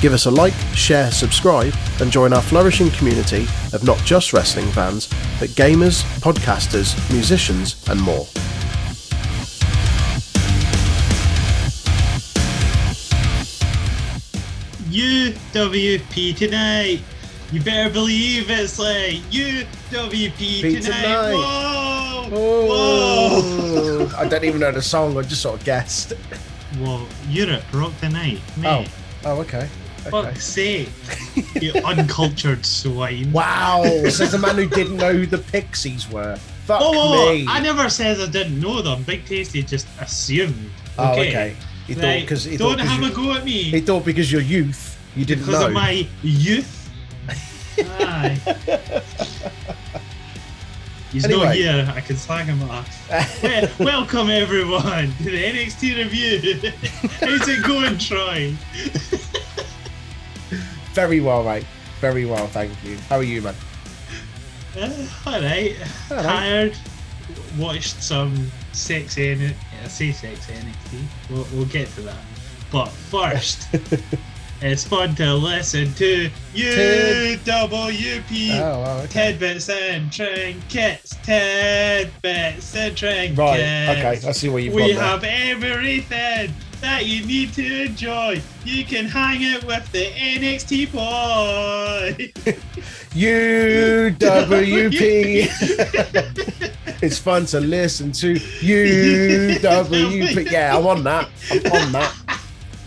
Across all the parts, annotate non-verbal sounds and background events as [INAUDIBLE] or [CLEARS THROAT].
Give us a like, share, subscribe, and join our flourishing community of not just wrestling fans, but gamers, podcasters, musicians, and more. UWP tonight. You better believe it's like UWP tonight. tonight. Whoa! Oh, [LAUGHS] I don't even know the song. I just sort of guessed. Well, Whoa! Europe rock the night, Oh, oh, okay. Fuck's sake! [LAUGHS] you uncultured swine. Wow, [LAUGHS] says the man who didn't know who the Pixies were. Fuck Whoa, whoa, me. I never said I didn't know them. Big Tasty just assumed. oh, Okay. okay. He thought because he don't thought 'cause have you, a go at me. he thought because you're youth, you didn't because know. Because of my youth. Aye. He's not here. I can slag him off. Well, [LAUGHS] welcome everyone to the NXT review. How's it going, Troy? Very well, mate. Very well, thank you. How are you, man? Uh, all right. All right. Tired. Watched some sexy. N- I say sexy NXT. We'll, we'll get to that. But first, [LAUGHS] it's fun to listen to UWP. Oh, wow, okay. Tidbits and trinkets, tidbits and trinkets. Right, okay. I see what you've We got have everything that you need to enjoy. You can hang out with the NXT boy. UWP. [LAUGHS] it's fun to listen to [LAUGHS] UWP. Yeah, I'm on that. I'm on that.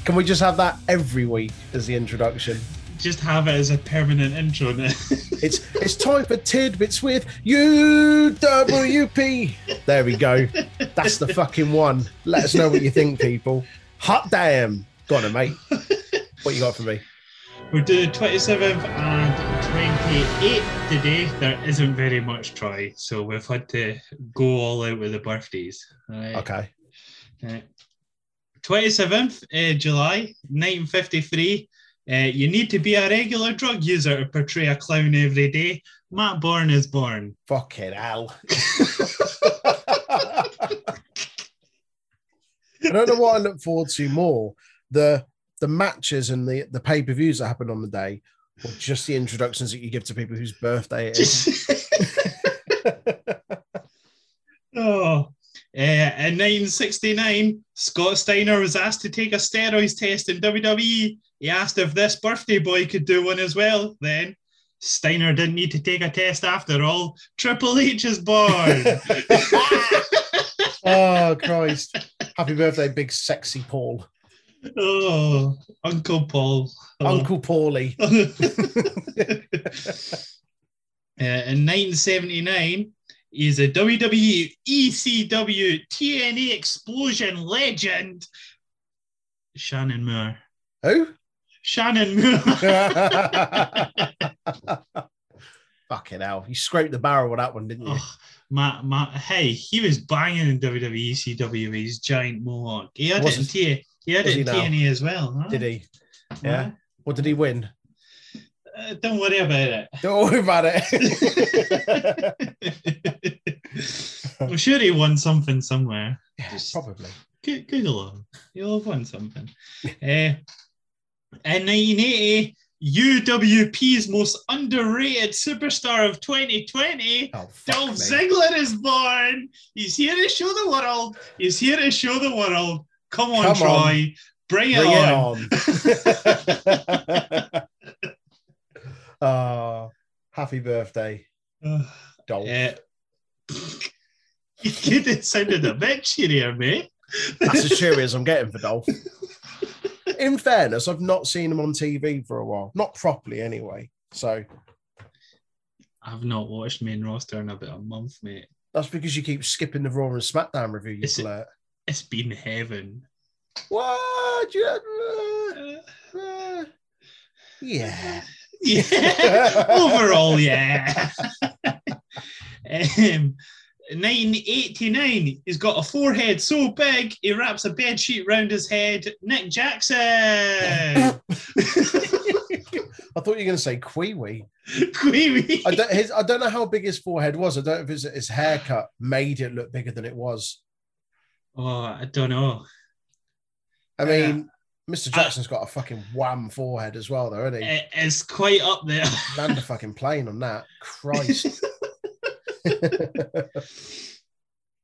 Can we just have that every week as the introduction? Just have it as a permanent intro now. [LAUGHS] It's it's time for tidbits with UWP. There we go. That's the fucking one. Let us know what you think, people. Hot damn. Go on, then, mate. [LAUGHS] What you got for me? We're doing 27th and 28th today. There isn't very much Troy, so we've had to go all out with the birthdays. Right. Okay. Right. 27th uh, July 1953. Uh, you need to be a regular drug user to portray a clown every day. Matt Borne is born. Fucking hell. [LAUGHS] [LAUGHS] I don't know what I look forward to more. The the matches and the, the pay-per-views that happen on the day, or just the introductions that you give to people whose birthday it is. [LAUGHS] oh. Uh, in 1969, Scott Steiner was asked to take a steroids test in WWE. He asked if this birthday boy could do one as well. Then Steiner didn't need to take a test after all. Triple H is born. oh Christ. Happy birthday, big sexy Paul. oh, Uncle Paul. Hello. Uncle Paulie. [LAUGHS] Uh, in 1979, he's a E WWE ECW TNA explosion legend. Shannon Moore. Who? Shannon Moore. [LAUGHS] [LAUGHS] Fucking hell. You scraped the barrel with that one, didn't you? oh, my, my, hey, he was banging in WWE with his giant mohawk. He had Was it in T. He had it in? TNA as well. huh? Did he? Yeah. What did he win? Uh, don't worry about it. [LAUGHS] Don't worry about it. [LAUGHS] I'm sure he won something somewhere. yeah, Just- probably. Go- Google him. You'll have won something. uh, [LAUGHS] in 1980, UWP's most underrated superstar of 2020, Oh, Dolph. Ziggler, is born. He's here to show the world. He's here to show the world. Come on, Come Troy. on. Bring it Bring on. it on. oh, [LAUGHS] happy birthday, [SIGHS] Dolph. Uh, [LAUGHS] you could have sounded a bit cheerier, mate. That's as cheery as I'm getting for Dolph. [LAUGHS] In fairness, I've not seen him on TV for a while. Not properly, anyway. So I've not watched main roster in about a month, mate. that's because you keep skipping the Raw and SmackDown review, you Is it- flirt. It's been heaven. What? [LAUGHS] Yeah. yeah. [LAUGHS] Overall, yeah. [LAUGHS] um, 1989, he's got a forehead so big he wraps a bed sheet round his head. Nick Jackson. [LAUGHS] I thought you were going to say Queewee. Queewee. I don't, his, I don't know how big his forehead was. I don't know if his, his haircut made it look bigger than it was. Oh, I don't know. I mean, Mr. Jackson's got a fucking wham forehead as well, though, isn't he? It- It's quite up there. Land a fucking plane on that. [LAUGHS] Christ.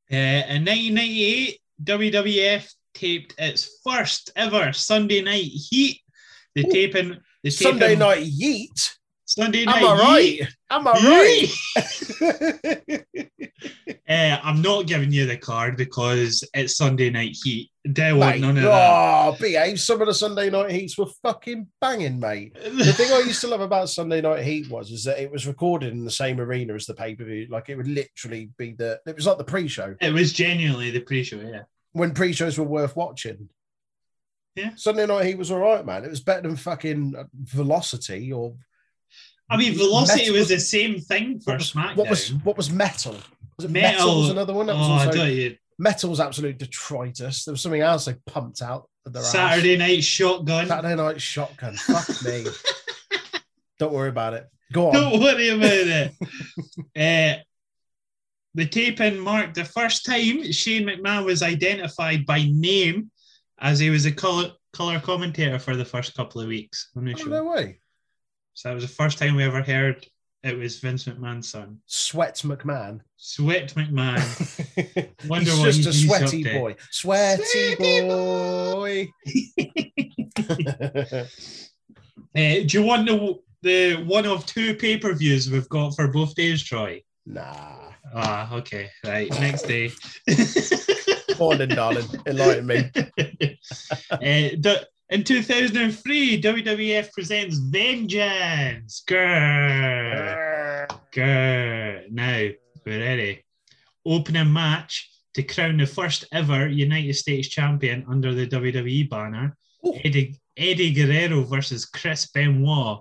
Uh, in 1998, WWF taped its first ever Sunday night heat. The taping, the Sunday night yeet. Sunday night Am I right? heat. Am I right? [LAUGHS] Uh, I'm not giving you the card because it's Sunday night heat. There was mate, none of that. oh, behave. Some of the Sunday night heats were fucking banging, mate. The thing I used to love about Sunday Night Heat was is that it was recorded in the same arena as the pay per view. Like it would literally be the. It was like the pre-show It was genuinely the pre-show, yeah. when pre-shows were worth watching. Yeah. Sunday Night Heat was all right, man. It was better than fucking Velocity or. I mean, Velocity Metal- was the same thing for what was, SmackDown. What was what was Metal? Was it Metal? Metal? was another one. That was oh, I also, don't you. Metal was absolute detritus. There was something else they pumped out. their ass. Saturday Night Shotgun. Saturday Night Shotgun. Fuck me. [LAUGHS] Don't worry about it. Go on. Don't worry about it. [LAUGHS] uh, the taping marked the first time Shane McMahon was identified by name as he was a color, color commentator for the first couple of weeks on the Oh, show. no way. So that was the first time we ever heard it was Vince McMahon's son. Sweat McMahon. Sweat McMahon. [LAUGHS] Wonder he's just a sweaty boy. Sweaty, Sweaty boy. [LAUGHS] [LAUGHS] Uh, do you want the, the one of two pay per views we've got for both days, Troy? nah. Ah, okay. Right. Next day. Morning, darling. Enlighten me. Uh, the- in 2003, WWF presents Vengeance. Grrr. Grrr. Now, we're ready. Opening match to crown the first ever United States champion under the WWE banner. Ooh. Eddie, Eddie Guerrero versus Chris Benoit.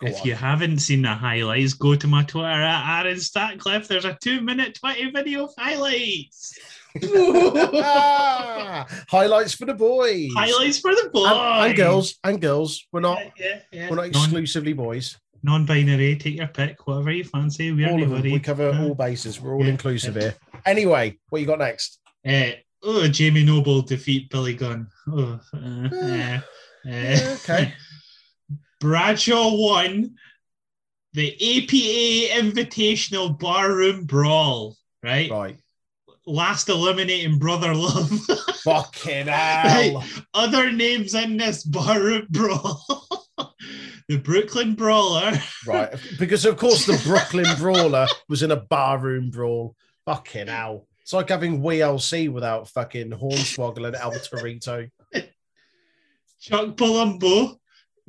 Go if on. you haven't seen the highlights, go to my Twitter at Aaron Statcliffe. There's a two minute 20 video of highlights. [LAUGHS] Highlights for the boys. highlights for the boys. And, and girls. And girls. We're not Yeah, yeah, yeah. we're not Non- exclusively boys. non-binary, take your pick, whatever you fancy. We're All of them. We cover Uh, all bases. We're all Yeah. inclusive here. Anyway, what you got next? Uh, oh, Jamie Noble defeat Billy Gunn. Oh, uh, uh, [SIGHS] Yeah, okay. [LAUGHS] Bradshaw won the APA Invitational Barroom Brawl. Right? Right. Last eliminating Brother Love. [LAUGHS] Fucking Right. Other names in this barroom brawl. [LAUGHS] the Brooklyn Brawler. Right. Because, of course, the Brooklyn Brawler was in a barroom brawl. Fucking hell. It's like having WLC without fucking Hornswoggle and El Torito. Chuck Palumbo.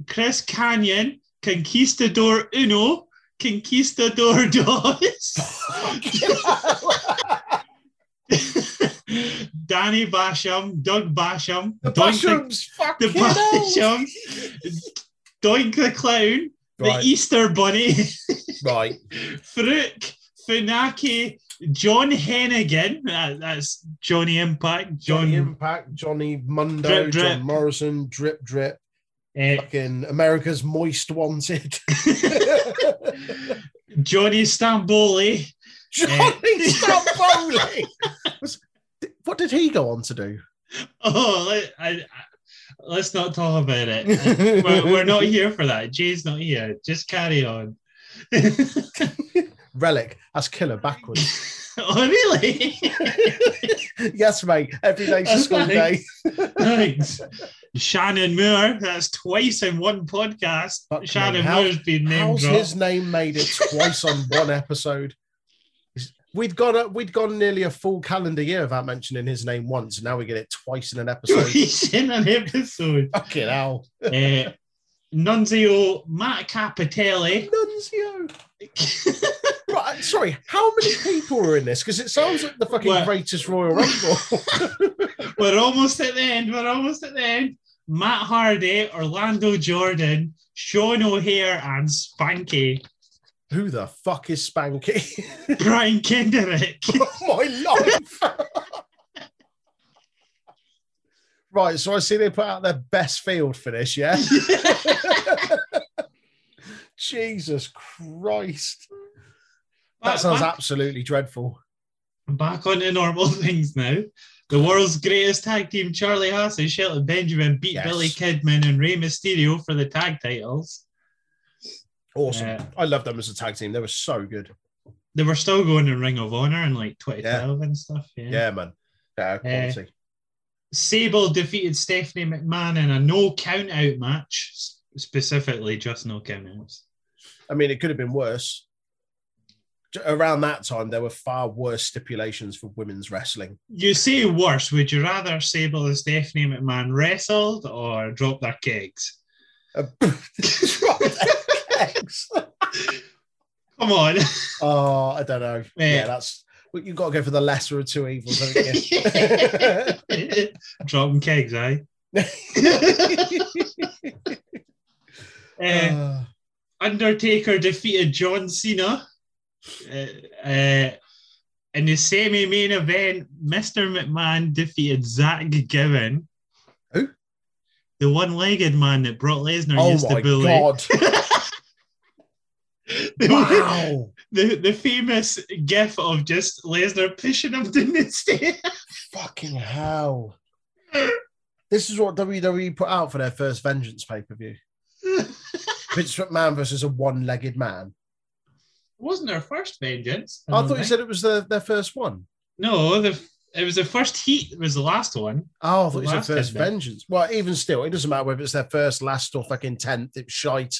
Chris Kanyon. Conquistador Uno. Conquistador [LAUGHS] Dos. Fucking hell. Danny Basham. Doug Basham. The Doink Basham's the, fucking hell. Basham. Doink the Clown. The Easter Bunny. Right. [LAUGHS] Farouk, Funaki, John Hennigan, that, that's Johnny Impact, Johnny Impact, Johnny Mundo, Drip, drip. John Morrison, Drip Drip, eh, fucking America's Moist Wanted. [LAUGHS] Johnny Stamboli, Johnny [LAUGHS] Stamboli. Was- what did he go on to do? Oh, let, I, let's not talk about it. we're, we're not [LAUGHS] here for that. Jay's not here. Just carry on. [LAUGHS] Rellik. That's killer backwards. oh, really? yes, mate. Every day's a school day. Thanks. Shannon Moore, that's twice in one podcast. Fuck me, Shannon how- Moore's been named How's dropped. his name made it twice on one episode? We'd gone a, we'd gone nearly a full calendar year without mentioning his name once, and now we get it twice in an [LAUGHS] episode. Twice in an episode. Fucking hell. uh, Nunzio Matt Capotelli. Nunzio. [LAUGHS] Right, sorry, how many people are in this? Because it sounds like the fucking Well- greatest Royal Rumble. [LAUGHS] We're almost at the end. We're almost at the end. Matt Hardy, Orlando Jordan, Sean O'Haire, and Spanky. Who the fuck is Spanky? [LAUGHS] Brian Kendrick. [LAUGHS] Oh my life. [LAUGHS] right, so I see they put out their best field finish, yeah? Jesus Christ. That Back- sounds back- absolutely dreadful. Back on to normal things now. The world's greatest tag team, Charlie Haas and Shelton Benjamin, beat Yes. Billy Kidman and Rey Mysterio for the tag titles. Awesome. Yeah. I love them as a tag team. They were so good. They were still going in Ring of Honor in like 2012 and stuff. Yeah. Yeah, man. Yeah, quality. Sable defeated Stephanie McMahon in a no count out match, specifically just no count outs. I mean, it could have been worse. Around that time, there were far worse stipulations for women's wrestling. You say worse, would you rather Sable and Stephanie McMahon wrestled or drop their kegs? Uh, [LAUGHS] [LAUGHS] Come on. oh, I don't know. Yeah, Yeah. that's well, you've got to go for the lesser of two evils, haven't you? [LAUGHS] Dropping kegs, eh? Uh, [LAUGHS] Uh, Undertaker defeated John Cena. Uh, uh, in the semi main event, Mr. McMahon defeated Zach Gowen. Who? The one legged man that Brock Lesnar oh used my to bully. god! The, wow, the, the famous gif of just Lesnar pushing him down the [LAUGHS] stairs. fucking hell! This is what WWE put out for their first Vengeance pay per view. [LAUGHS] Vince McMahon versus a one-legged man. wasn't their first vengeance. I don't thought you said it was the, their first one. no. The it was the first heat. Was the last one. Oh, I thought you said Last first tidbit. vengeance. Well, even still, it doesn't matter whether it's their first, last, or fucking tenth. It's shite.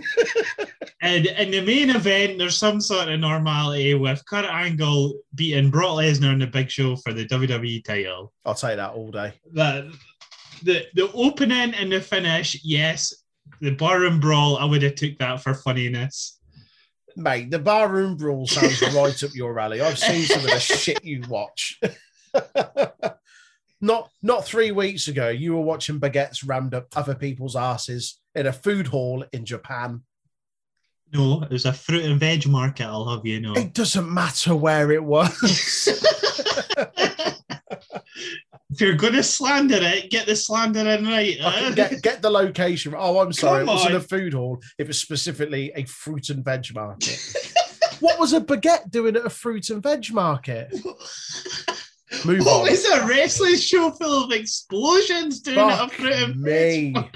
[LAUGHS] And in the main event, there's some sort of normality with Kurt Angle beating Brock Lesnar in the Big Show for the WWE title. I'll take that all day. The the the opening and the finish, yes. The barroom brawl, I would have took that for funniness. Mate, the barroom brawl sounds right up your alley. I've seen some of the shit you watch. [LAUGHS] not not three weeks ago, you were watching baguettes rammed up other people's asses in a food hall in Japan. No, it was a fruit and veg market. I'll have you know. It doesn't matter where it was. [LAUGHS] if you're going to slander it, get the slander in right. Get get the location. Oh, I'm sorry. Come it wasn't on. a food hall. It was specifically a fruit and veg market. [LAUGHS] what was a baguette doing at a fruit and veg market? [LAUGHS] Move what on. was a wrestling show full of explosions doing it a Fuck fruit and veg me.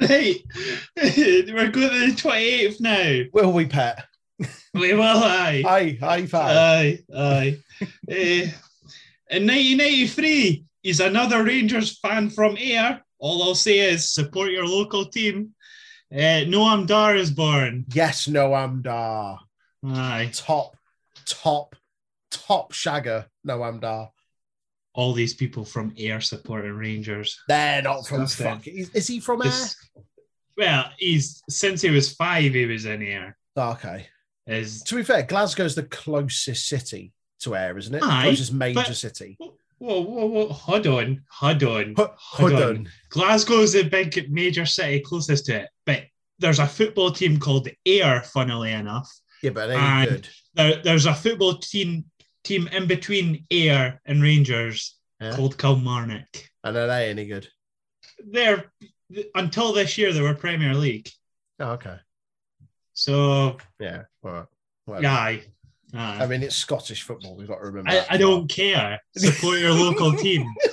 Right. [LAUGHS] We're going to the 28th now. Will we, Pat? We will, aye. Aye, aye, pal. Aye, aye. Eh, in 1993, he's another Rangers fan from Ayr. All I'll say is support your local team. Uh, Noam Dar is born. yes, Noam Dar. Aye. Top, top, top shagger, Noam Dar. All these people from Ayr supporting Rangers. They're not from fucking. Is, is he from Ayr? Well, he's since he was five, he was in Ayr. Oh, okay. Is To be fair, Glasgow's the closest city to Ayr, isn't it? Aye, closest major but- city. whoa, whoa, whoa, hold on, hold on. Hu- Hold on. Hudden. Glasgow's the big major city closest to it, but there's a football team called Ayr, funnily enough. Yeah, but they ain't And- good. There, there's a football team team in between Ayr and Rangers Yeah. called Kilmarnock. And are they any good? They're until this year they were Premier League. Oh, okay. So Yeah. Well, aye. aye. I mean, it's Scottish football. We've got to remember. I, I don't care. Support your local team. [LAUGHS]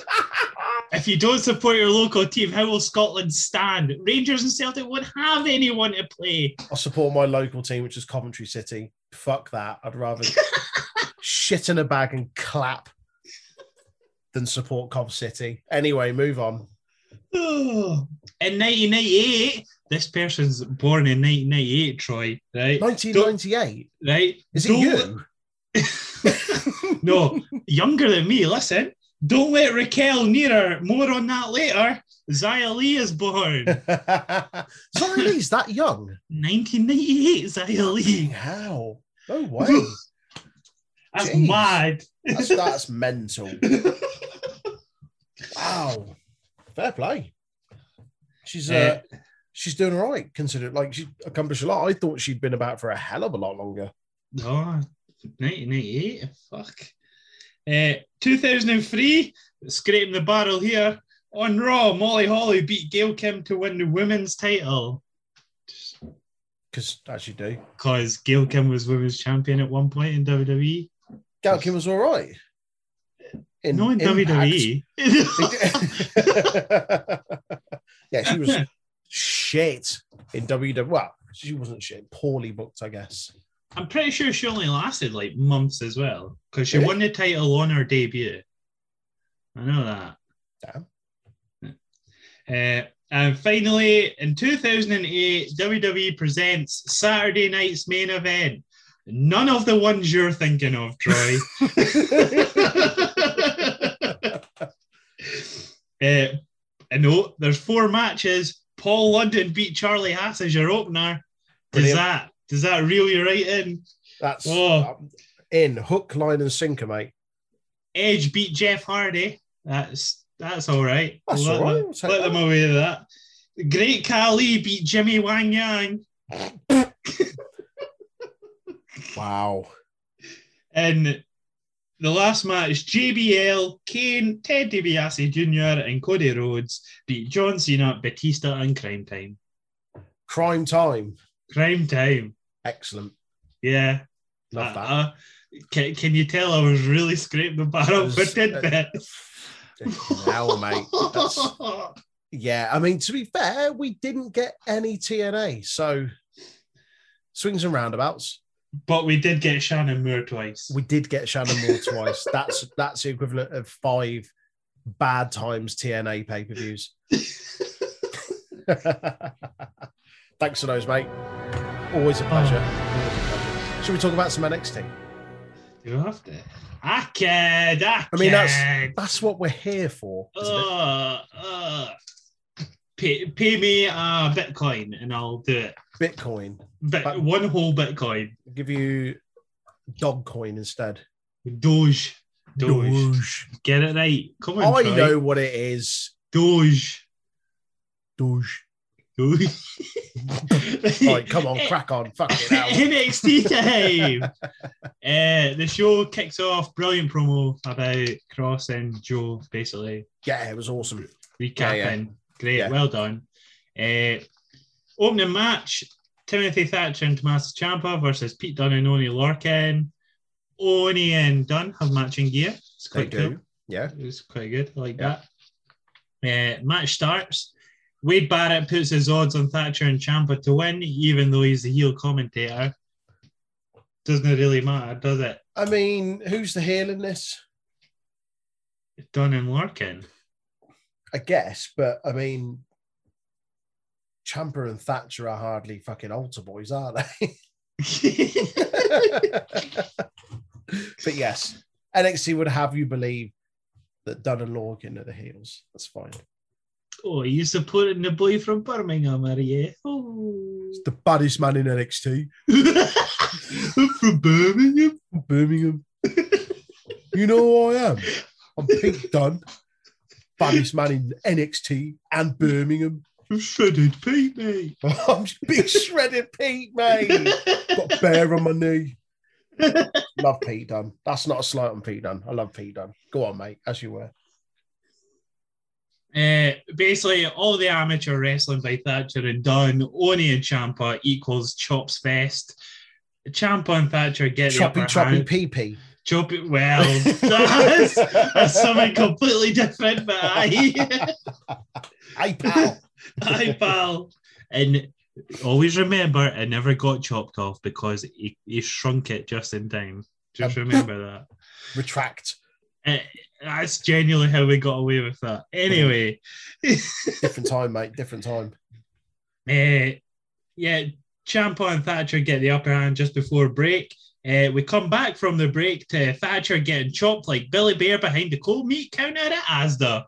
If you don't support your local team, how will Scotland stand? Rangers and Celtic won't have anyone to play. I'll support my local team, which is Coventry City. Fuck that. I'd rather [LAUGHS] shit in a bag and clap than support Cov City. Anyway, move on. Oh. [SIGHS] In 1998, this person's born in 1998, Troy, right? 1998. Right? Is it you? [LAUGHS] no, younger than me. Listen, don't let Raquel near her. More on that later. Xia Li is born. [LAUGHS] Sorry, Li's that young. 1998, Xia Li. How? No way. [LAUGHS] That's Jeez. mad. That's, that's [LAUGHS] mental. Wow, fair play. She's uh, she's doing all right, considering like she's accomplished a lot. I thought she'd been about for a hell of a lot longer. No, 1998. Fuck. Uh, 2003, scraping the barrel here. On Raw, Molly Holly beat Gail Kim to win the women's title. Because as you do, Because Gail Kim was women's champion at one point in. WWE. Gail Kim was all right. In no, in Impact. WWE. [LAUGHS] [LAUGHS] yeah, she was shit in WWE. Well, she wasn't shit. Poorly booked, I guess. I'm pretty sure she only lasted like months as well. Because she Really? won the title on her debut. I know that. Damn. Uh, and finally, in 2008, WWE presents Saturday night's main event. None of the ones you're thinking of, Troy. [LAUGHS] [LAUGHS] uh, I know there's four matches. Paul London beat Charlie Haas as your opener. Does Brilliant. that does that reel you right in? That's Oh. um, in hook, line, and sinker, mate. Edge beat Jeff Hardy. That's that's all right. That's let all right, Them, let them away with that. Great Khali beat Jimmy Wang Yang. [LAUGHS] Wow. And the last match, JBL, Kane, Ted DiBiase Jr., and Cody Rhodes beat John Cena, Batista, and Cryme Tyme. Cryme Tyme. Cryme Tyme. Excellent. Yeah. Love that. Uh, uh, can, can you tell I was really scraping the barrel for tidbits? Hell, mate. That's, [LAUGHS] yeah, I mean, to be fair, we didn't get any TNA. So swings and roundabouts. But we did get Shannon Moore twice. We did get Shannon Moore twice. [LAUGHS] That's that's the equivalent of five bad times TNA pay-per-views. [LAUGHS] Thanks for those, mate. Always a pleasure. Always a pleasure. Should we talk about some NXT? Do you have to? I can. I, I mean, that's that's what we're here for. Uh, uh, pay, pay me a Bitcoin and I'll do it. Bitcoin. Bit, one whole Bitcoin. I'll give you Dogcoin instead. Doge. Doge. Doge. Get it right. Come on. I Troy. know what it is. Doge. Doge. Doge. [LAUGHS] Right, come on, crack on. Fuck it out. [LAUGHS] NXT time. uh, the show kicks off. Brilliant promo about Kross and Joe, basically. Yeah, it was awesome. recapping. Yeah, yeah. Great, Yeah. well done. Uh, opening match: Timothy Thatcher and Tommaso Ciampa versus Pete Dunne and Oni Lorcan. Oni and Dunne have matching gear. It's They quite cool. do. Yeah. It's quite good. I like Yeah. that. Uh, match starts. Wade Barrett puts his odds on Thatcher and Ciampa to win, even though he's the heel commentator. Doesn't really matter, does it? I mean, who's the heel in this? Dunne and Lorcan. I guess, but I mean, Ciampa and Thatcher are hardly fucking altar boys, are they? [LAUGHS] but yes, NXT would have you believe that Dunne and Lorcan are the heels. That's fine. oh, you supporting the boy from Birmingham, are you? Oh. It's the baddest man in NXT. [LAUGHS] from Birmingham. Birmingham. you know who I am? I'm Pete Dunne, baddest man in NXT and Birmingham. Shredded Pete, mate. [LAUGHS] I'm big shredded Pete, mate. Got a bear on my knee. [LAUGHS] Love Pete Dunne. That's not a slight on Pete Dunne. I love Pete Dunne. Go on, mate, as you were. Uh, basically, all the amateur wrestling by Thatcher and Dunne, Oni and Ciampa equals Chops Fest. Ciampa and Thatcher get the Choppy, upper choppy, hand. pee pee. Choppy, well, that's, that's something completely different, but I, [LAUGHS] Hey, pal. I [LAUGHS] pal. And always remember, it never got chopped off because he, he shrunk it just in time. Just Um, remember that. [LAUGHS] Retract. Uh, that's genuinely how we got away with that. Anyway, [LAUGHS] Different time, mate. Different time. uh, yeah, Ciampa and Thatcher get the upper hand just before break. Uh, we come back from the break to Thatcher getting chopped like Billy Bear behind the cold meat counter at Asda.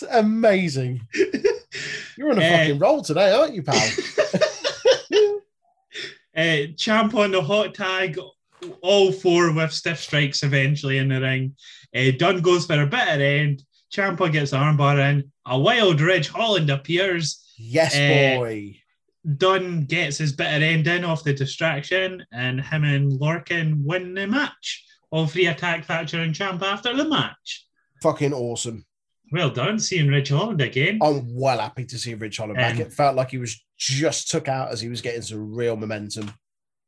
It's amazing. You're on a Eh. fucking roll today, aren't you, pal? Uh, [LAUGHS] Champ on the hot tag all four with stiff strikes eventually in the ring. Uh, Dunne goes for a bitter end. Ciampa gets armbar in. A wild Ridge Holland appears. Yes, Uh, boy. Dunne gets his bitter end in off the distraction, and him and Lorcan win the match. All three attack Thatcher and Champ after the match. Fucking awesome. Well done, seeing Ridge Holland again. I'm well happy to see Ridge Holland back. Um, it felt like he was just took out as he was getting some real momentum.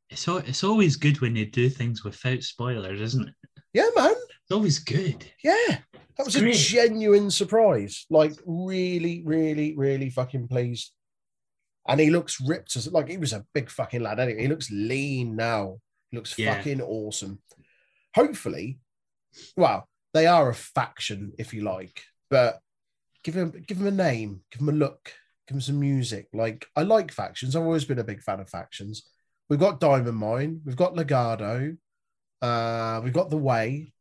It's, al- it's always good when they do things without spoilers, isn't it? Yeah, man. It's always good. Yeah. That was a genuine surprise. Like, really, really, really fucking pleased. And he looks ripped as like he was a big fucking lad anyway. He looks lean now. He looks Yeah. fucking awesome. Hopefully, well, they are a faction, if you like, but give him give him a name, give him a look, give him some music. Like I like factions. I've always been a big fan of factions. We've got Diamond Mine, we've got Legado, uh, we've got The Way.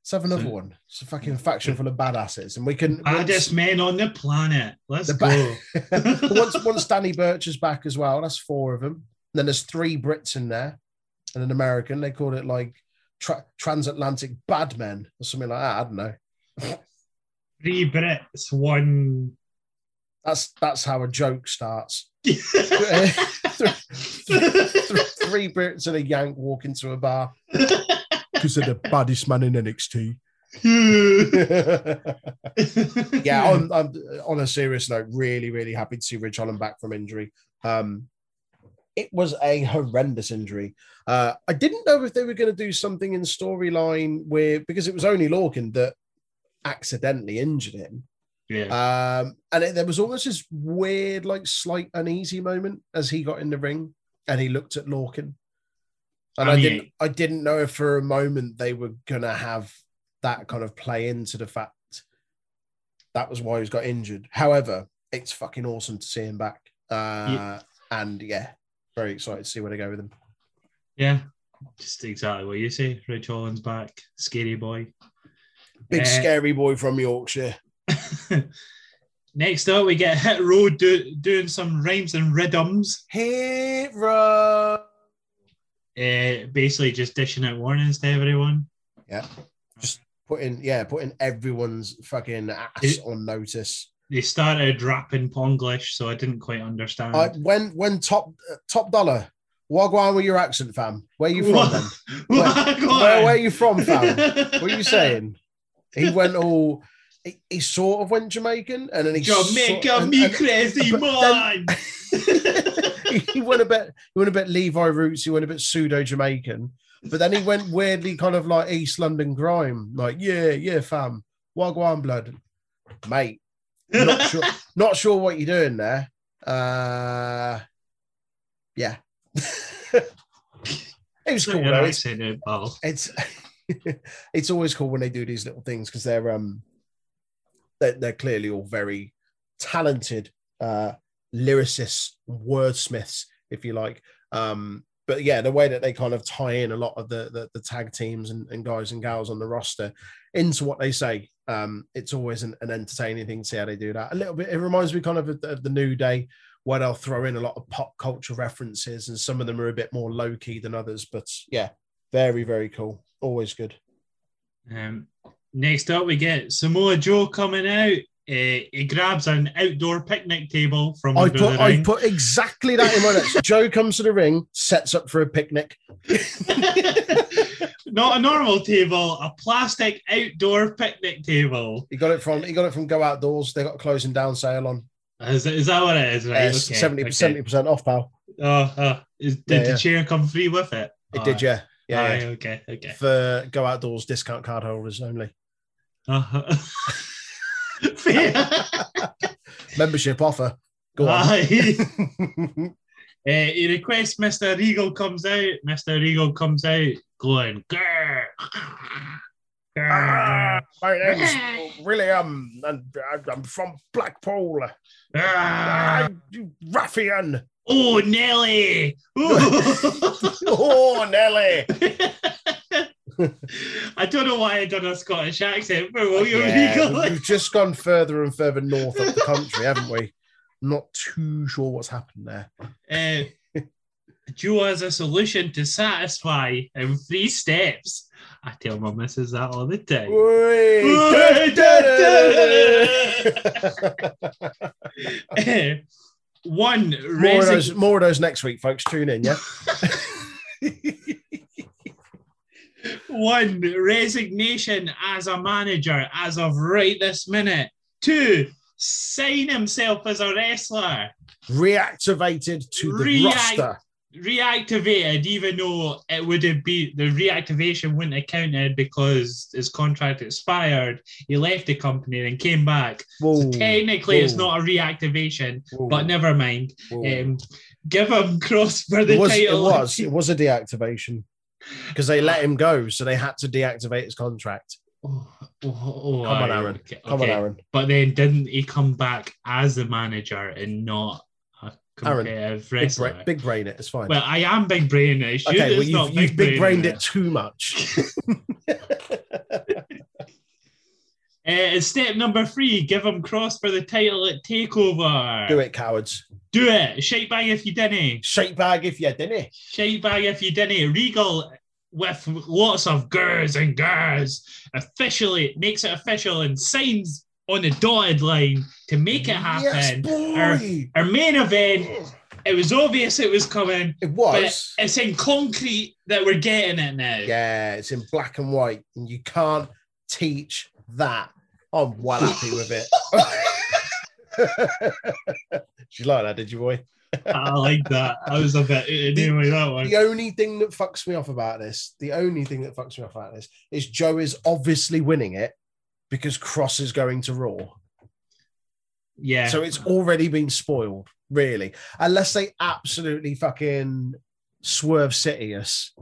Let's have another one. It's a fucking faction full of badasses, and we can Baddest men on the planet. Let's The go. [LAUGHS] once once Danny Burch is back as well, that's four of them. And then there's three Brits in there and an American. They called it like tra- transatlantic bad men or something like that. I don't know. [LAUGHS] Three Brits, one. That's that's how a joke starts. [LAUGHS] three, three Brits and a Yank walk into a bar because they're the baddest man in NXT. [LAUGHS] yeah, I'm, I'm on a serious note, really, really happy to see Ridge Holland back from injury. Um, it was a horrendous injury. Uh, I didn't know if they were going to do something in storyline where because it was only Lorcan that accidentally injured him. yeah. Um, and it, there was almost this weird, like, slight uneasy moment as he got in the ring and he looked at Lorcan. And I I, didn't, I didn't know if for a moment they were gonna have that kind of play into the fact that was why he's got injured. However, it's fucking awesome to see him back. Uh, Yeah. and yeah, very excited to see where they go with him. yeah. Just exactly what you say. Ridge Holland's back. Scary boy. Big Uh, scary boy from Yorkshire. [LAUGHS] Next up, we get [LAUGHS] Hit Row do, doing some rhymes and rhythms. Hero. Uh, basically, just dishing out warnings to everyone. Yeah. Just putting yeah, putting everyone's fucking ass It- on notice. They started rapping Ponglish, so I didn't quite understand. I, when when top uh, top dollar, wagwan with your accent, fam. Where you from then? What? Go Where, are you from, fam? [LAUGHS] What are you saying? He went all. He, he sort of went Jamaican, and then he Jamaica, sort- and- me and- crazy but man. he, [LAUGHS] [LAUGHS] he went a bit. He went a bit Levi roots. He went a bit pseudo Jamaican, but then he went weirdly kind of like East London grime. Like yeah, yeah, fam, wagwan blood, mate. Not sure. [LAUGHS] Not sure what you're doing there. Uh, yeah. it was cool though. It's, eh, it's [LAUGHS] it's always cool when they do these little things because they're um they're, they're clearly all very talented uh lyricists wordsmiths if you like. Um but yeah the way that they kind of tie in a lot of the the, the tag teams and, and guys and gals on the roster into what they say um it's always an, an entertaining thing to see how they do that. A little bit it reminds me kind of of the, of the new day where they'll throw in a lot of pop culture references and some of them are a bit more low key than others but yeah very very cool always good Um, next up, we get Samoa Joe coming out. Uh, he grabs an outdoor picnic table from I put I put exactly that in my notes. [LAUGHS] Joe comes to the ring, sets up for a picnic. [LAUGHS] Not a normal table, a plastic outdoor picnic table. He got it from he got it from Go Outdoors. They got a closing down sale on Is, is that what it is? Right. okay, 70 okay. percent off, pal. Oh, oh. Is, did Yeah, the yeah. chair come free with it? It did, yeah, yeah, yeah. okay, okay. For Go Outdoors discount card holders only. Uh-huh. [LAUGHS] [LAUGHS] Membership offer. Go on. [LAUGHS] Uh, he requests Mr. Regal comes out. Mr. Regal comes out going, "Grr, grr." Ah, my name's William, and I'm from Blackpool. Ah, you ruffian! Oh, Nelly! [LAUGHS] Oh, Nelly! [LAUGHS] I don't know why I done a Scottish accent for William Yeah, Regal. we've just gone further and further north of the country, haven't we? Not too sure what's happened there. Uh, [LAUGHS] Joe has a solution to satisfy in three steps. I tell my missus that all the time. One, more, of those, more of those next week, folks. Tune in, yeah? [LAUGHS] one resignation as a manager as of right this minute. Two, sign himself as a wrestler. Reactivated to the roster. Reactivated, even though it would have been the reactivation wouldn't have counted because his contract expired. He left the company and came back. So Whoa, technically, it's not a reactivation, whoa, but never mind. Um, give him [LAUGHS] Kross for the it was, it title. was, [LAUGHS] it was a deactivation because they let him go, so they had to deactivate his contract. Oh, oh, oh, Come on, Aaron. okay, Come okay. on, Aaron. But then didn't he come back as the manager and not Aaron, competitive Big, bra- big brain it. It's fine. well, I am big brain. It should, okay, well, you've, you've big brain brained it. it too much. [LAUGHS] [LAUGHS] Uh, step number three: give him Kross for the title at Takeover. Do it, cowards. Do it. Shake bag if you didn't. Shake bag if you didn't. Shake bag if you didn't. Regal with lots of gurs and gurs officially makes it official and signs on the dotted line to make it happen. Yes, boy. Our main event. It was obvious it was coming, It but was. it's in concrete that we're getting it now. Yeah, it's in black and white, and you can't teach that. I'm well happy with it. [LAUGHS] Did you like that, did you, boy? I like that. I was a bit anyway that one. The only thing that fucks me off about this, the only thing that fucks me off about this is Joe is obviously winning it because Kross is going to Raw. Yeah. So it's already been spoiled, really. Unless they absolutely fucking swerve City us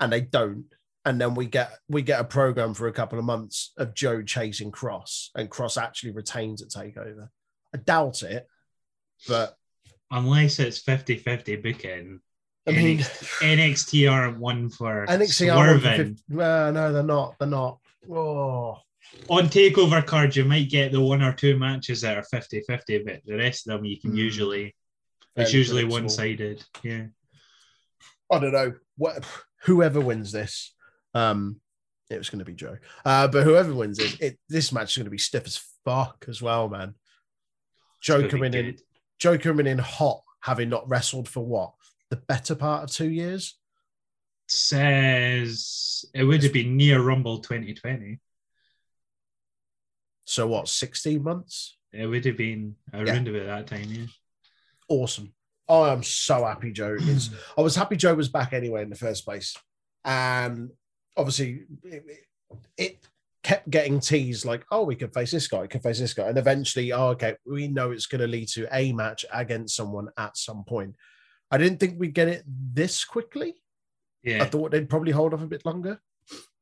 and they don't. And then we get we get a program for a couple of months of Joe chasing Kross and Kross actually retains at takeover. I doubt it, but unless it's 50-50 booking. I mean NXT aren't one for NXT are one for 50 well, no, they're not. They're not. Oh, On takeover cards, you might get the one or two matches that are 50-50, but the rest of them you can Hmm. usually it's usually one-sided. Yeah. I don't know. What whoever wins this, um, it was going to be Joe. Uh, but whoever wins it, it this match is going to be stiff as fuck as well, man. Joe coming in. Joe coming in hot, having not wrestled for what the better part of two years. Says it would have been near Rumble 2020. So what, sixteen months? It would have been around about that time, yeah. Awesome. I am so happy Joe [CLEARS THROAT] is. I was happy Joe was back anyway in the first place, and obviously it, it kept getting teased like, oh, we could face this guy, we could face this guy, and eventually, oh, okay, we know it's going to lead to a match against someone at some point. I didn't think we'd get it this quickly. Yeah. I thought they'd probably hold off a bit longer.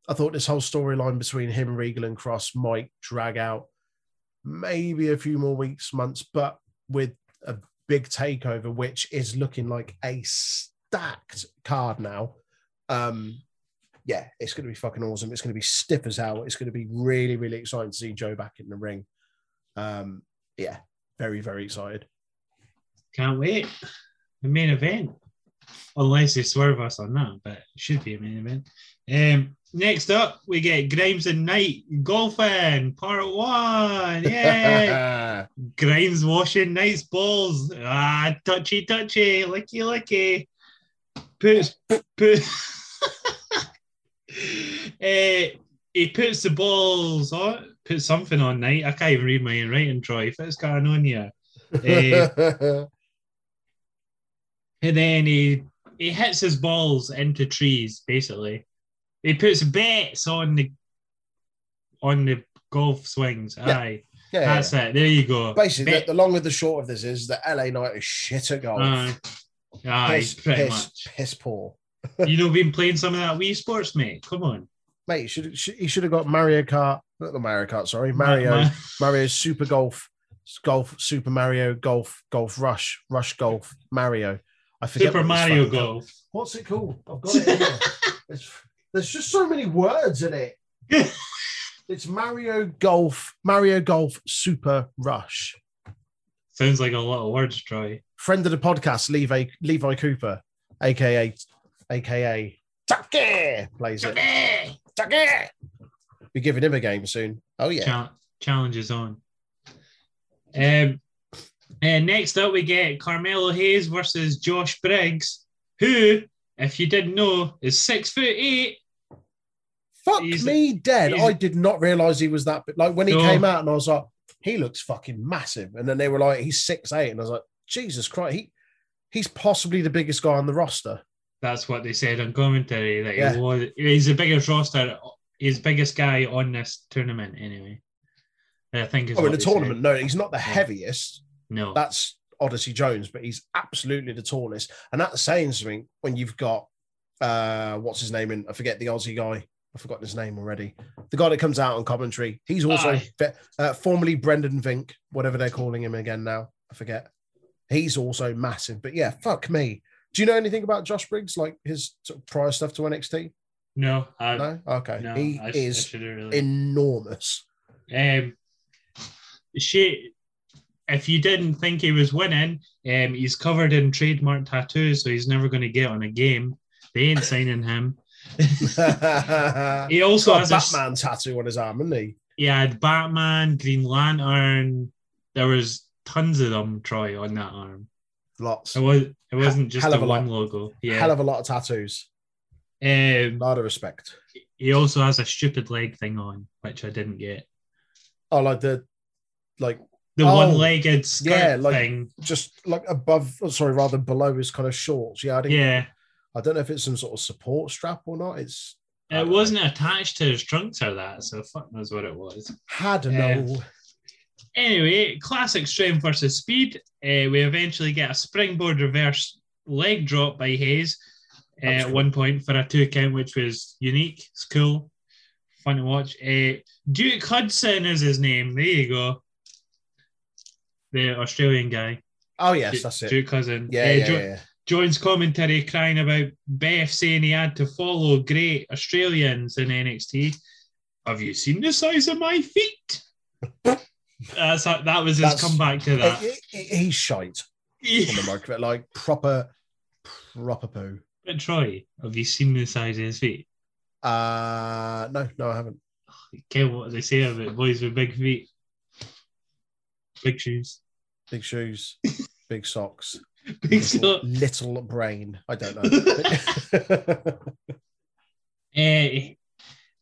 I thought this whole storyline between him, Regal, and Kross might drag out maybe a few more weeks, months, but with a big takeover, which is looking like a stacked card now. Um, yeah, it's going to be fucking awesome. It's going to be stiff as hell. It's going to be really, really exciting to see Joe back in the ring. Um, yeah, very, very excited. Can't wait. The main event. Unless they swerve us on that, but it should be a main event. Um, next up, we get Grimes and Knight golfing, part one. Yeah. [LAUGHS] Grimes washing Knight's balls. Ah, touchy, touchy, licky, licky. Puts, put, [LAUGHS] Eh, he puts the balls on, puts something on Knight. I can't even read my own writing, Troy. What's going on here? Eh, [LAUGHS] and then he he hits his balls into trees. Basically, he puts bets on the on the golf swings. Yeah. Aye, yeah, that's it. There you go. Basically, the, Bet- the long and the short of this is that LA Knight is shit at golf. uh, aye, piss, pretty piss, much. piss poor. you know, been playing some of that Wii Sports, mate. Come on, Mate, you should, he should have got Mario Kart, not the Mario Kart, sorry, Mario, Ma- Mario Super Golf, Golf, Super Mario Golf, Golf Rush, Rush Golf, Mario. I forget Super Mario fucking called. Golf. What's it called? I've got it. [LAUGHS] There's, there's just so many words in it. [LAUGHS] It's Mario Golf, Mario Golf Super Rush. Sounds like a lot of words, Troy. Friend of the podcast, Levi, Levi Cooper. aka aka Tucky plays it. Tucky. Be giving him a game soon. Oh yeah. Chal- challenge is on. Um, and next up, we get Carmelo Hayes versus Josh Briggs, who, if you didn't know, is six foot eight. Fuck He's- me dead. I did not realize he was that big. Like when he No. came out and I was like, he looks fucking massive. And then they were like, he's six eight, and I was like, Jesus Christ, he he's possibly the biggest guy on the roster. That's what they said on commentary. That Yeah. he was, he's the biggest roster, he's the biggest guy on this tournament, anyway. I think. Is Oh, in the tournament, said. no, he's not the heaviest. No. That's Odyssey Jones, but he's absolutely the tallest. And that's saying something when you've got uh what's his name in I forget the Aussie guy. I forgot his name already. The guy that comes out on commentary. He's also uh, formerly Brendan Vink, whatever they're calling him again now. I forget. He's also massive. But yeah, fuck me. Do you know anything about Josh Briggs, like his sort of prior stuff to NXT? no. I, No? Okay. no, he I, sh- I is really. enormous. Um, she, if you didn't think he was winning, um, he's covered in trademark tattoos, so he's never going to get on a game. They ain't signing him. [LAUGHS] He also a has a Batman tattoo on his arm, isn't he? He had Batman, Green Lantern. There was tons of them, Troy, on that arm. Lots. It was. It wasn't just hell the a one lot. logo. Yeah. Hell of a lot of tattoos. um, A lot of respect. he also has a stupid leg thing on, which I didn't get. Oh, like the like The Oh, one-legged skirt yeah, like- thing. just like above, sorry, rather below his kind of shorts. Yeah, I didn't. Yeah. I don't know if it's some sort of support strap or not. It's It don't know. wasn't attached to his trunks or that, so fuck knows what it was. had Yeah. know. Anyway, classic strength versus speed. Uh, we eventually get a springboard reverse leg drop by Hayes uh, at one point for a two count, which was unique. It's cool, fun to watch. Uh, Duke Hudson is his name. There you go. The Australian guy. Oh yes, Duke, that's it. Duke Cousin. Yeah, Uh, yeah, Jo- yeah. Joins commentary crying about Beth saying he had to follow great Australians in NXT. Have you seen the size of my feet? That's that was his That's- comeback to that. He- he- he's shite on the microphone, like proper, proper poo. But Troy, have you seen the size of his feet? Uh no, no, I haven't. Okay, what they say about boys with big feet? Big shoes. Big shoes, [LAUGHS] big socks, [LAUGHS] little, little brain. I don't know. [LAUGHS] Eh,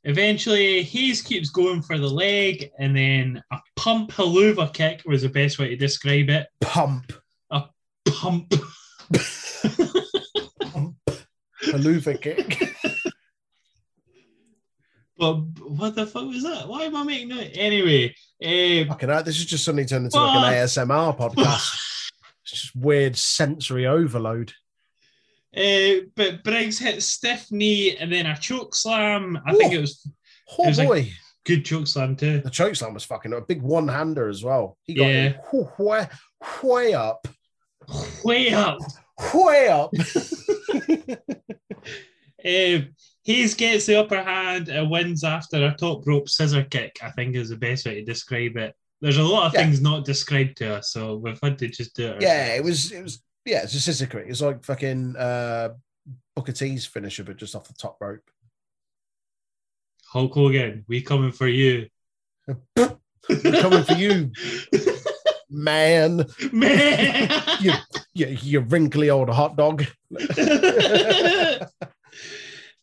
eventually, Hayes keeps going for the leg, and then a pump haluva kick was the best way to describe it. Pump, A Pump. Pump. Haluva kick. [LAUGHS] But what the fuck was that? Why am I making that? Anyway, eh, Fucking hell, this has just suddenly turned into like an ASMR podcast. Just weird sensory overload. eh, but Briggs hit stiff knee and then a choke slam. I think it was Oh It was boy, good choke slam too. the choke slam was fucking a big one hander as well. He got Yeah. way, way up, Way up. way up. [LAUGHS] Hayes gets the upper hand and wins after a top rope scissor kick, I think is the best way to describe it. There's a lot of Yeah. things not described to us, so we've had to just do it. yeah, it was, it was, yeah, it's a scissor kick. It's like fucking uh, Booker T's finisher, but just off the top rope. Hulk Hogan, we coming for you. [LAUGHS] We're coming for you, man. Man! You, you, you wrinkly old hot dog. [LAUGHS]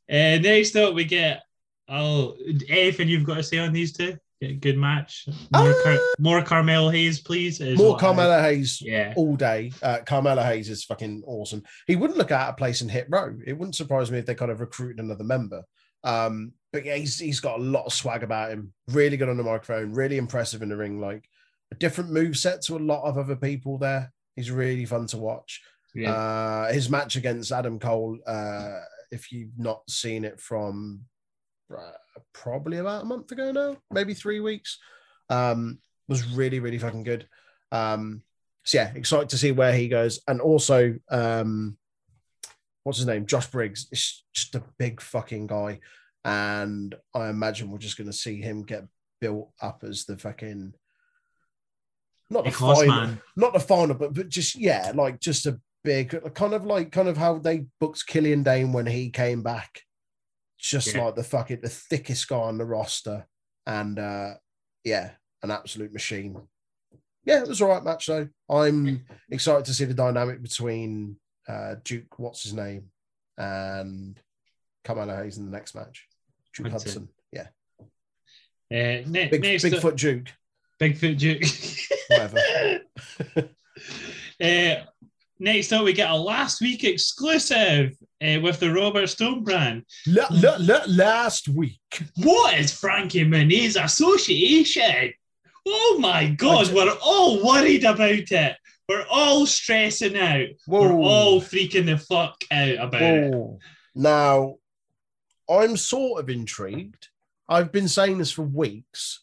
Uh, next up, we get oh, anything you've got to say on these two? Good match. More, Car- Uh, more Carmelo Hayes, please. More what I- Hayes Yeah. all day. Uh, Carmelo Hayes is fucking awesome. He wouldn't look out of place in Hit Row. It wouldn't surprise me if they kind of recruited another member. Um, but yeah, he's he's got a lot of swag about him. Really good on the microphone. Really impressive in the ring. Like a different move set to a lot of other people there. He's really fun to watch. yeah. Uh, his match against Adam Cole, uh, if you've not seen it from uh, probably about a month ago now, maybe three weeks, um, was really, really fucking good. Um, so yeah, excited to see where he goes. And also, um, what's his name? Josh Briggs is just a big fucking guy. And I imagine we're just going to see him get built up as the fucking. Not the final, man. not the final, but but just yeah, like just a big, kind of like kind of how they booked Killian Dain when he came back. Just Yeah. like the fucking the thickest guy on the roster, and uh yeah, an absolute machine. Yeah, it was all right match though. I'm excited to see the dynamic between uh Duke, what's his name, and Carmelo Hayes in the next match. Duke Hudson. Yeah, Uh, ne- big next Bigfoot Duke, Bigfoot Duke. whatever. [LAUGHS] uh, next up, we get a last week exclusive uh, with the Robert Stone brand. La, la, la, last week. What is Frankie Monet's Association? Oh my God, we're all worried about it. We're all stressing out. We're all freaking the fuck out about it. Now, I'm sort of intrigued. I've been saying this for weeks.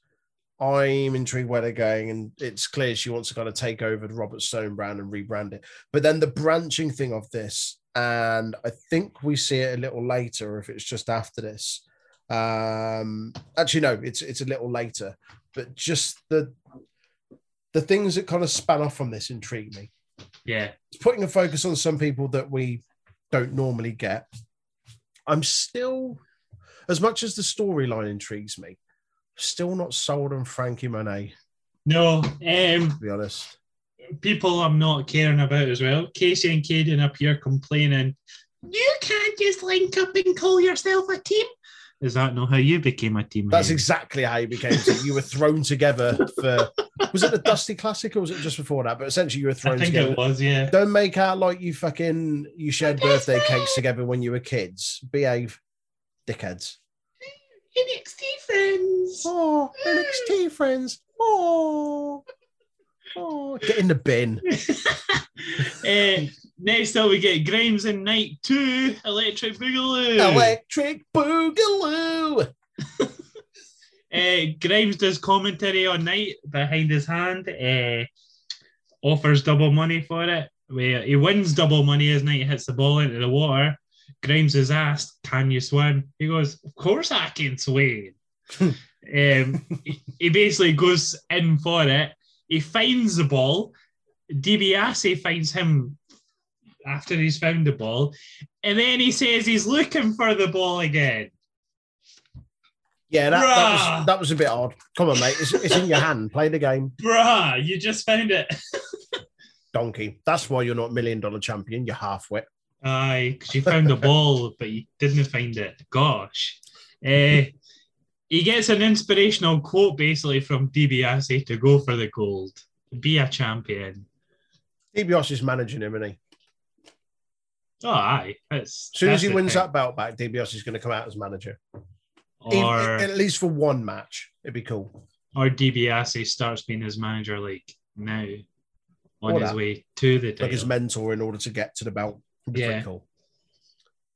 I'm intrigued where they're going, and it's clear she wants to kind of take over the Robert Stone brand and rebrand it. But then the branching thing of this, and I think we see it a little later, if it's just after this. Um, actually, no, it's it's a little later. But just the the things that kind of span off from this intrigue me Yeah. it's putting a focus on some people that we don't normally get. I'm still, as much as the storyline intrigues me, still not sold on Frankie Monet, No, um, to be honest. people I'm not caring about as well. Kacy and Kayden up here complaining, you can't just link up and call yourself a team. Is that not how you became a team? That's exactly how you became. So you were thrown together for. Was it the Dusty Classic or was it just before that? But essentially, you were thrown together. I think together. it was, yeah. Don't make out like you fucking you shared birthday cakes together when you were kids. Behave, dickheads. NXT friends. Oh, NXT friends. Oh, oh, get in the bin. uh, [LAUGHS] next up, we get Grimes and Knight 2, Electric Boogaloo. Electric Boogaloo. Uh, [LAUGHS] Grimes does commentary on Knight behind his hand, uh, offers double money for it. Where he wins double money as Knight hits the ball into the water. Grimes is asked, Can you swim? He goes, Of course I can swim. um, he, he basically goes in for it. He finds the ball. DiBiase finds him after he's found the ball. And then he says he's looking for the ball again. Yeah, that, that, was, that was a bit odd. Come on, mate. It's, it's in your hand. Play the game, Bruh, you just found it. [LAUGHS] donkey. That's why you're not million dollar champion. You're half-wit. Aye, because you found the [LAUGHS] ball, but you didn't find it. Gosh. Eh, he gets an inspirational quote basically from DiBiase to go for the gold, be a champion. DiBiase is managing him, and he. Oh, aye. That's, As soon as he wins thing. that belt back, DiBiase is going to come out as manager. Even- or, at least for one match. It'd be cool. or DiBiase starts being his manager like now on Or his that. way to the Like his mentor in order to get to the belt. It'd Yeah. pretty cool.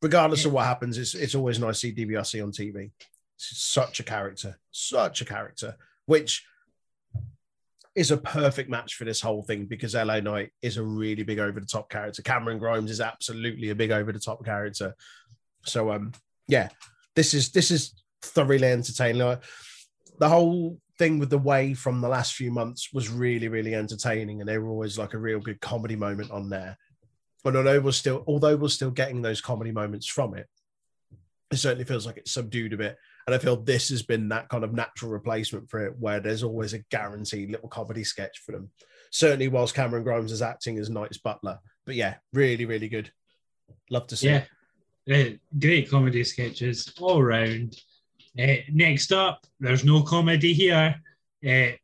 Regardless of what happens, it's it's always nice to see DBRC on TV. It's such a character, such a character, which is a perfect match for this whole thing because LA Knight is a really big over the top character. Cameron Grimes is absolutely a big over the top character. So um yeah, this is this is thoroughly entertaining. The whole thing with the way from the last few months was really really entertaining and they were always like a real good comedy moment on there. But although we're still although we're still getting those comedy moments from it, it certainly feels like it's subdued a bit. And I feel this has been that kind of natural replacement for it, where there's always a guaranteed little comedy sketch for them. Certainly, whilst Cameron Grimes is acting as Knight's butler. But yeah, really, really good. Love to see. Yeah. Uh, great comedy sketches all round. Uh, next up, there's no comedy here. Uh,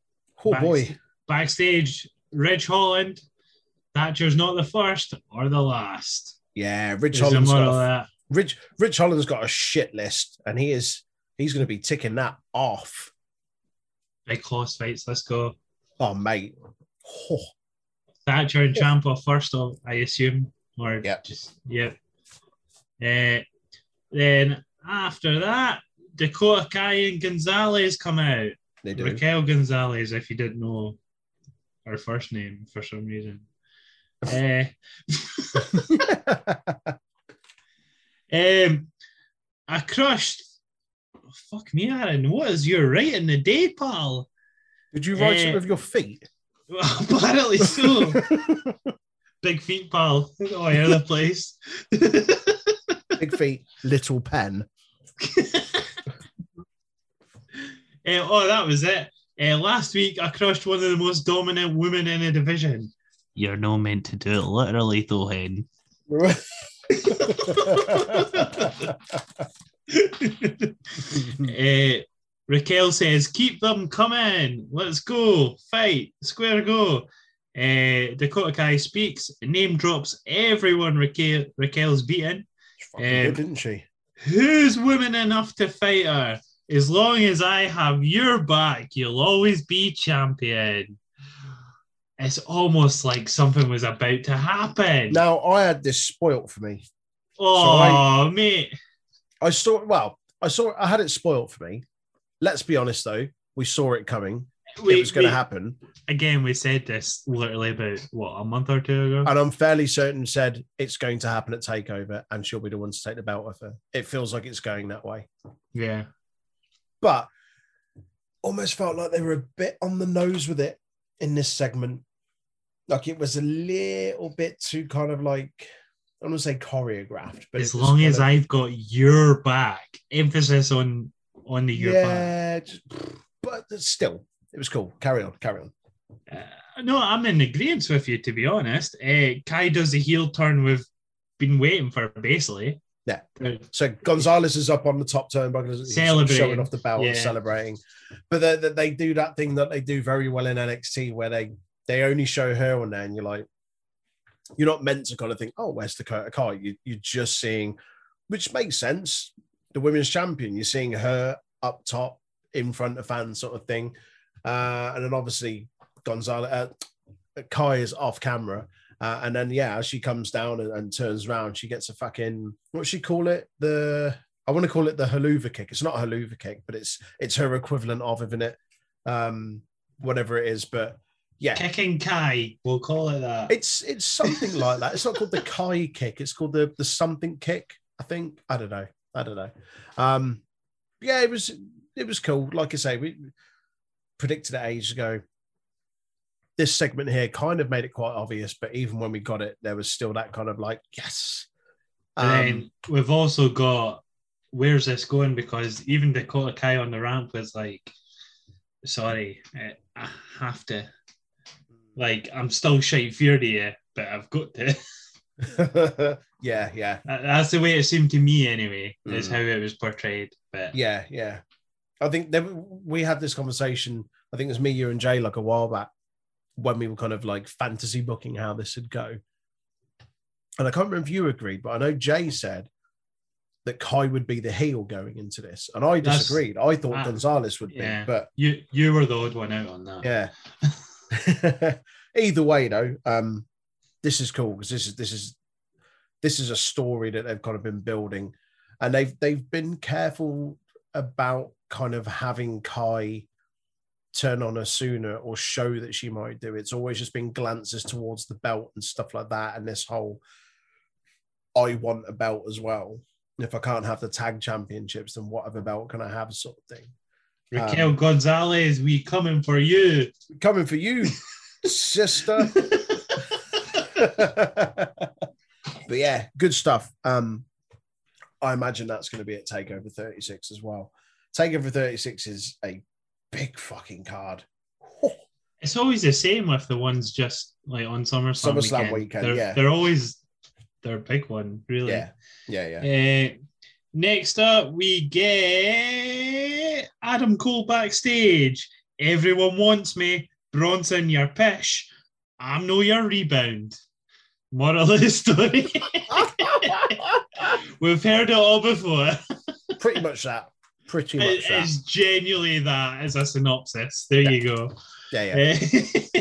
Oh Back- boy. Backstage, Ridge Holland. Thatcher's not the first or the last. Yeah, Ridge Holland's got a. Rich Ridge Holland's got a shit list, and he is he's going to be ticking that off. Big close fights. Let's go. Oh mate, Oh, Thatcher and Ciampa first, of, I assume, or Yep. just yep. Uh, then after that, Dakota Kai and Gonzalez come out. they do. Raquel Gonzalez, if you didn't know her first name for some reason. Uh, [LAUGHS] um, I crushed. oh, fuck me, Aaron. What is your right in the day, pal? Did you write it Eh. with your feet? Well, [LAUGHS] apparently so. [LAUGHS] Big feet, pal. Oh, yeah, the place. Big feet, little pen. Uh, oh, that was it. Uh, last week, I crushed one of the most dominant women in the division. You're not meant to do it literally, though, Hen. uh, [LAUGHS] Raquel says, "Keep them coming. Let's go. Fight. Square go." Uh, Dakota Kai speaks, name drops everyone Raquel, Raquel's beaten. Fucking good, didn't she? Who's woman enough to fight her? As long as I have your back, you'll always be champion. It's almost like something was about to happen. Now I had this spoilt for me. oh, mate. I saw well, I saw I had it spoilt for me. Let's be honest though, we saw it coming. We- it was going to happen, Again, we said this literally about what a month or two ago. and I'm fairly certain said it's going to happen at Takeover, and she'll be the one to take the belt off her. It feels like it's going that way, yeah, but almost felt like they were a bit on the nose with it in this segment. Like it was a little bit too kind of like I don't want to say choreographed, but as long as of- I've got your back, emphasis on on the your back. just- but still, it was cool. Carry on, carry on. Uh, no, I'm in agreement with you. To be honest, uh, Kai does the heel turn we've been waiting for, basically. Yeah. So Gonzalez is up on the top turnbuckle, Celebrating. showing off the belt, Yeah. celebrating. But they, they, they do that thing that they do very well in NXT, where they they only show her on there, and you're like, you're not meant to kind of think, oh, where's Dakota Kai? You, you're just seeing, which makes sense. The women's champion, you're seeing her up top in front of fans, sort of thing. Uh, and then obviously Gonzalez, uh, Kai is off camera. Uh, and then yeah, as she comes down and, and turns around, she gets a fucking what she call it? The I want to call it the haluva kick. It's not a haluva kick, but it's it's her equivalent of, isn't it? Um, whatever it is, but yeah, Kicking Kai, we'll call it that. it's it's something like that. It's not called the Kai kick. It's called the the something kick. I think I don't know. I don't know. Um, yeah, it was it was cool. Like I say, we predicted it ages ago. This segment here kind of made it quite obvious, but even when we got it, there was still that kind of like yes. And Um, we've also got where's this going? Because even Dakota Kai on the ramp was like, sorry, I have to. Like, I'm still shite feared of you, but I've got to. [LAUGHS] [LAUGHS] yeah, yeah, That's the way it seemed to me, anyway, is Mm. how it was portrayed. But yeah, yeah. I think that we had this conversation. I think it was me, you, and Jay like a while back when we were kind of like fantasy booking how this would go. And I can't remember if you agreed, but I know Jay said that Kai would be the heel going into this, and I That's- disagreed. I thought Ah, Gonzalez would yeah. be, but you you were the odd one out on that. yeah. [LAUGHS] [LAUGHS] Either way, though, um, this is cool because this is this is this is a story that they've kind of been building, and they've they've been careful about kind of having Kai turn on her sooner or show that she might do. It. It's always just been glances towards the belt and stuff like that, and this whole I want a belt as well. If I can't have the tag championships, then what other belt can I have? Sort of thing. Raquel Gonzalez, we coming for you. Coming for you, sister. [LAUGHS] but yeah, good stuff. Um, I imagine that's going to be at Takeover 36 as well. Takeover 36 is a big fucking card. It's always the same with the ones just like on SummerSlam, SummerSlam weekend. weekend, They're, yeah. they're always they're a big one, really. Yeah, yeah, yeah. Uh, next up, we get Adam Cole backstage. Everyone wants me. Bronson, your pish. I'm no your rebound. Moral of the story. [LAUGHS] We've heard it all before. Pretty much that. Pretty much It- that. it's genuinely that as a synopsis. There Yeah. you go. Yeah, yeah. [LAUGHS]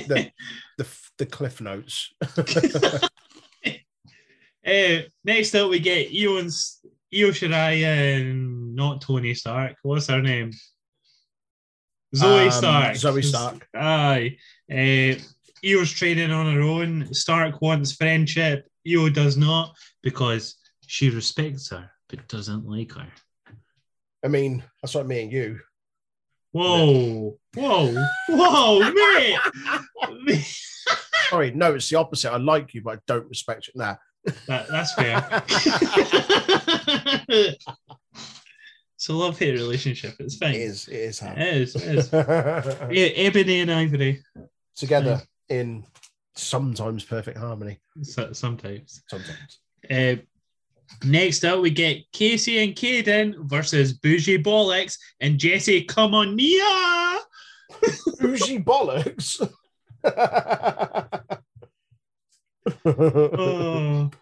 The, the, the cliff notes. [LAUGHS] Uh, next up, we get Io, and, S- Io Shirai and not Tony Stark. What's her name? Zoey Um, Stark. Zoey Stark. Aye. Uh, Io's training on her own. Stark wants friendship. Io does not because she respects her but doesn't like her. I mean, that's like me and you. Whoa, whoa, whoa, [LAUGHS] mate! Sorry, no, it's the opposite. I like you, but I don't respect you. Nah. That, that's fair. [LAUGHS] it's a love hate relationship. It's fine. It is. It is. It is. It is. E- Ebony and Ivory. Together in sometimes perfect harmony. So, sometimes. Sometimes. Uh, next up, we get Kacy and Kayden versus Bougie Bollocks and Jessi Kamea. Bougie bollocks. [LAUGHS] Oh. [LAUGHS]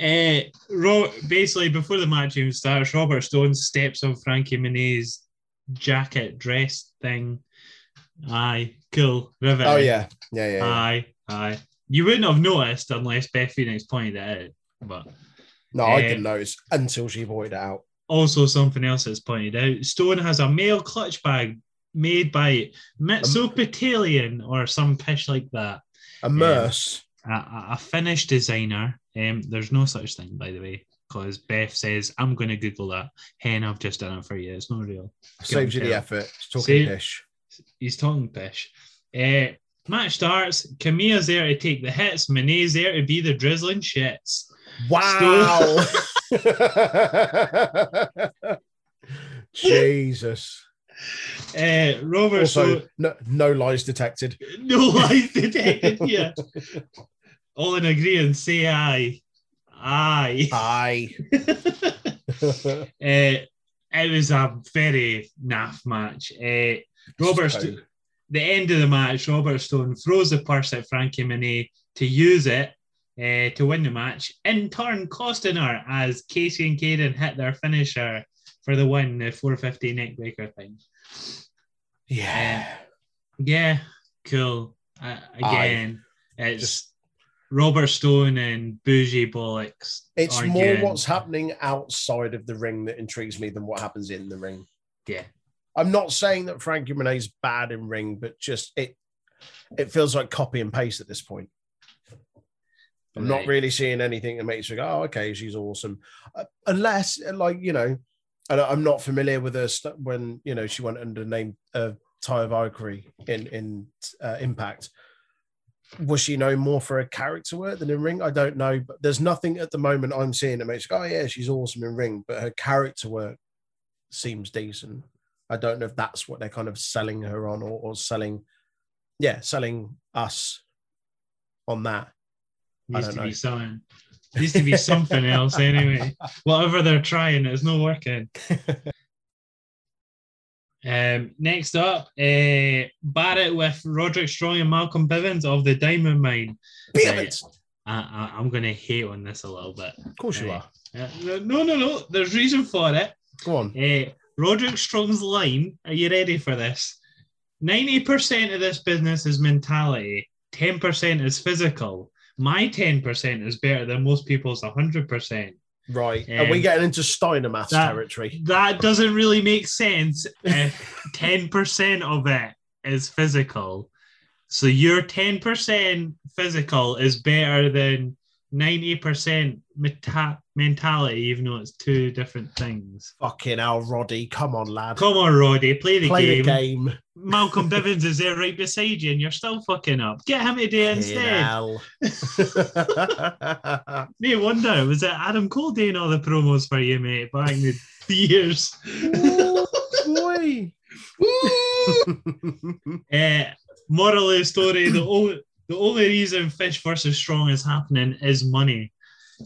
Uh, Ro- basically, before the match even starts, Robert Stone steps on Frankie Monet's jacket dress thing. Aye, cool. Rivet. oh yeah, yeah, yeah. yeah. Aye, aye. You wouldn't have noticed unless Beth Phoenix pointed it out. But no, I uh, didn't notice until she pointed it out. also something else that's pointed out. Stone has a male clutch bag made by Mitsopitalian or some pish like that. A merce. A, a, a Finnish designer. Um, there's no such thing, by the way, because Beth says, I'm going to Google that. Hen, I've just done it for you. It's not real. Saves you the effort. It's talking See- dish. He's talking pish. Uh, match starts. Camilla's there to take the hits. Monet's there to be the drizzling shits. Wow. [LAUGHS] [LAUGHS] Jesus. Uh, Robert, Also, so no, no lies detected. [LAUGHS] no lies detected here. All in agreement, say aye. Aye. Aye. Uh, [LAUGHS] [LAUGHS] it was a very naff match. Uh, Robert, Sto- the end of the match, Robert Stone throws the purse at Frankie Monet to use it uh, to win the match, in turn costing her as Kacy and Kayden hit their finisher for the win, the 450 neckbreaker thing. yeah. Yeah, cool. Uh, Aye. again, it's Just- Robert Stone and Bougie Bollocks. It's more what's happening outside of the ring that intrigues me than what happens in the ring. Yeah. I'm not saying that Frankie Monet's bad in ring, but just it it feels like copy and paste at this point. I'm not really seeing anything that makes you go, oh, okay, she's awesome. Uh, unless, uh, like, you know, and I'm not familiar with her st- when, you know, she went under the name of Taya Valkyrie in, in uh, Impact. Was she known more for her character work than in ring? I don't know, but there's nothing at the moment I'm seeing that makes go, oh, yeah, she's awesome in ring, but her character work seems decent. I don't know if that's what they're kind of selling her on or, or selling, yeah, selling us on that. Needs to know. be something. Needs to be something else anyway. [LAUGHS] Whatever they're trying, it's not working. [LAUGHS] Um, next up, uh, Barrett with Roderick Strong and Malcolm Bivens of the Diamond Mine. Right. it. I, I, I'm going to hate on this a little bit. Of course you Right. are. Uh, no, no, no. There's reason for it. Go on. Uh, Roderick Strong's line. Are you ready for this? Ninety percent of this business is mentality. Ten percent is physical. My ten percent is better than most people's hundred percent. Right. Are we Um, getting into Steiner maths that- territory? That doesn't really make sense if [LAUGHS] ten percent of it is physical. So your ten percent physical is better than ninety percent meta- mentality, even though it's two different things. Fucking hell, Roddy. Come on, lad. Come on, Roddy, play the Play game. the game. Malcolm [LAUGHS] Bivens is there right beside you, and you're still fucking up. Get him to do it instead. No [LAUGHS] [LAUGHS] wonder was it Adam Cole doing all the promos for you, mate, back in the years. Boy. Uh, moral of the story: the [CLEARS THROAT] only the only reason Fish versus Strong is happening is money.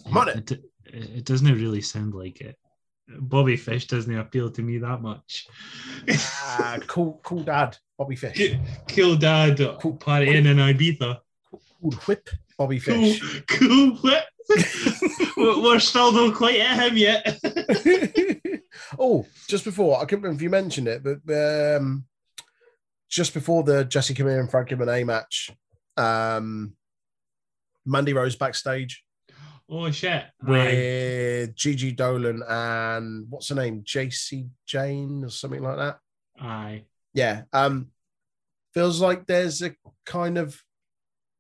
Money. It, it, it doesn't really sound like it. Bobby Fish doesn't appeal to me that much. ah, cool, cool dad, Bobby Fish. Ki- Kill dad partying in an Ibiza. Cool whip, Bobby Fish. cool. whip. We're still not quite at him yet. [LAUGHS] oh, just before I can't remember if you mentioned it, but um, just before the Jesse Camille and Frankie Monet match, um, Mandy Rose backstage Oh shit! Aye. with Gigi Dolan and what's her name, Jacy Jayne or something like that. Aye. Yeah, um, feels like there's a kind of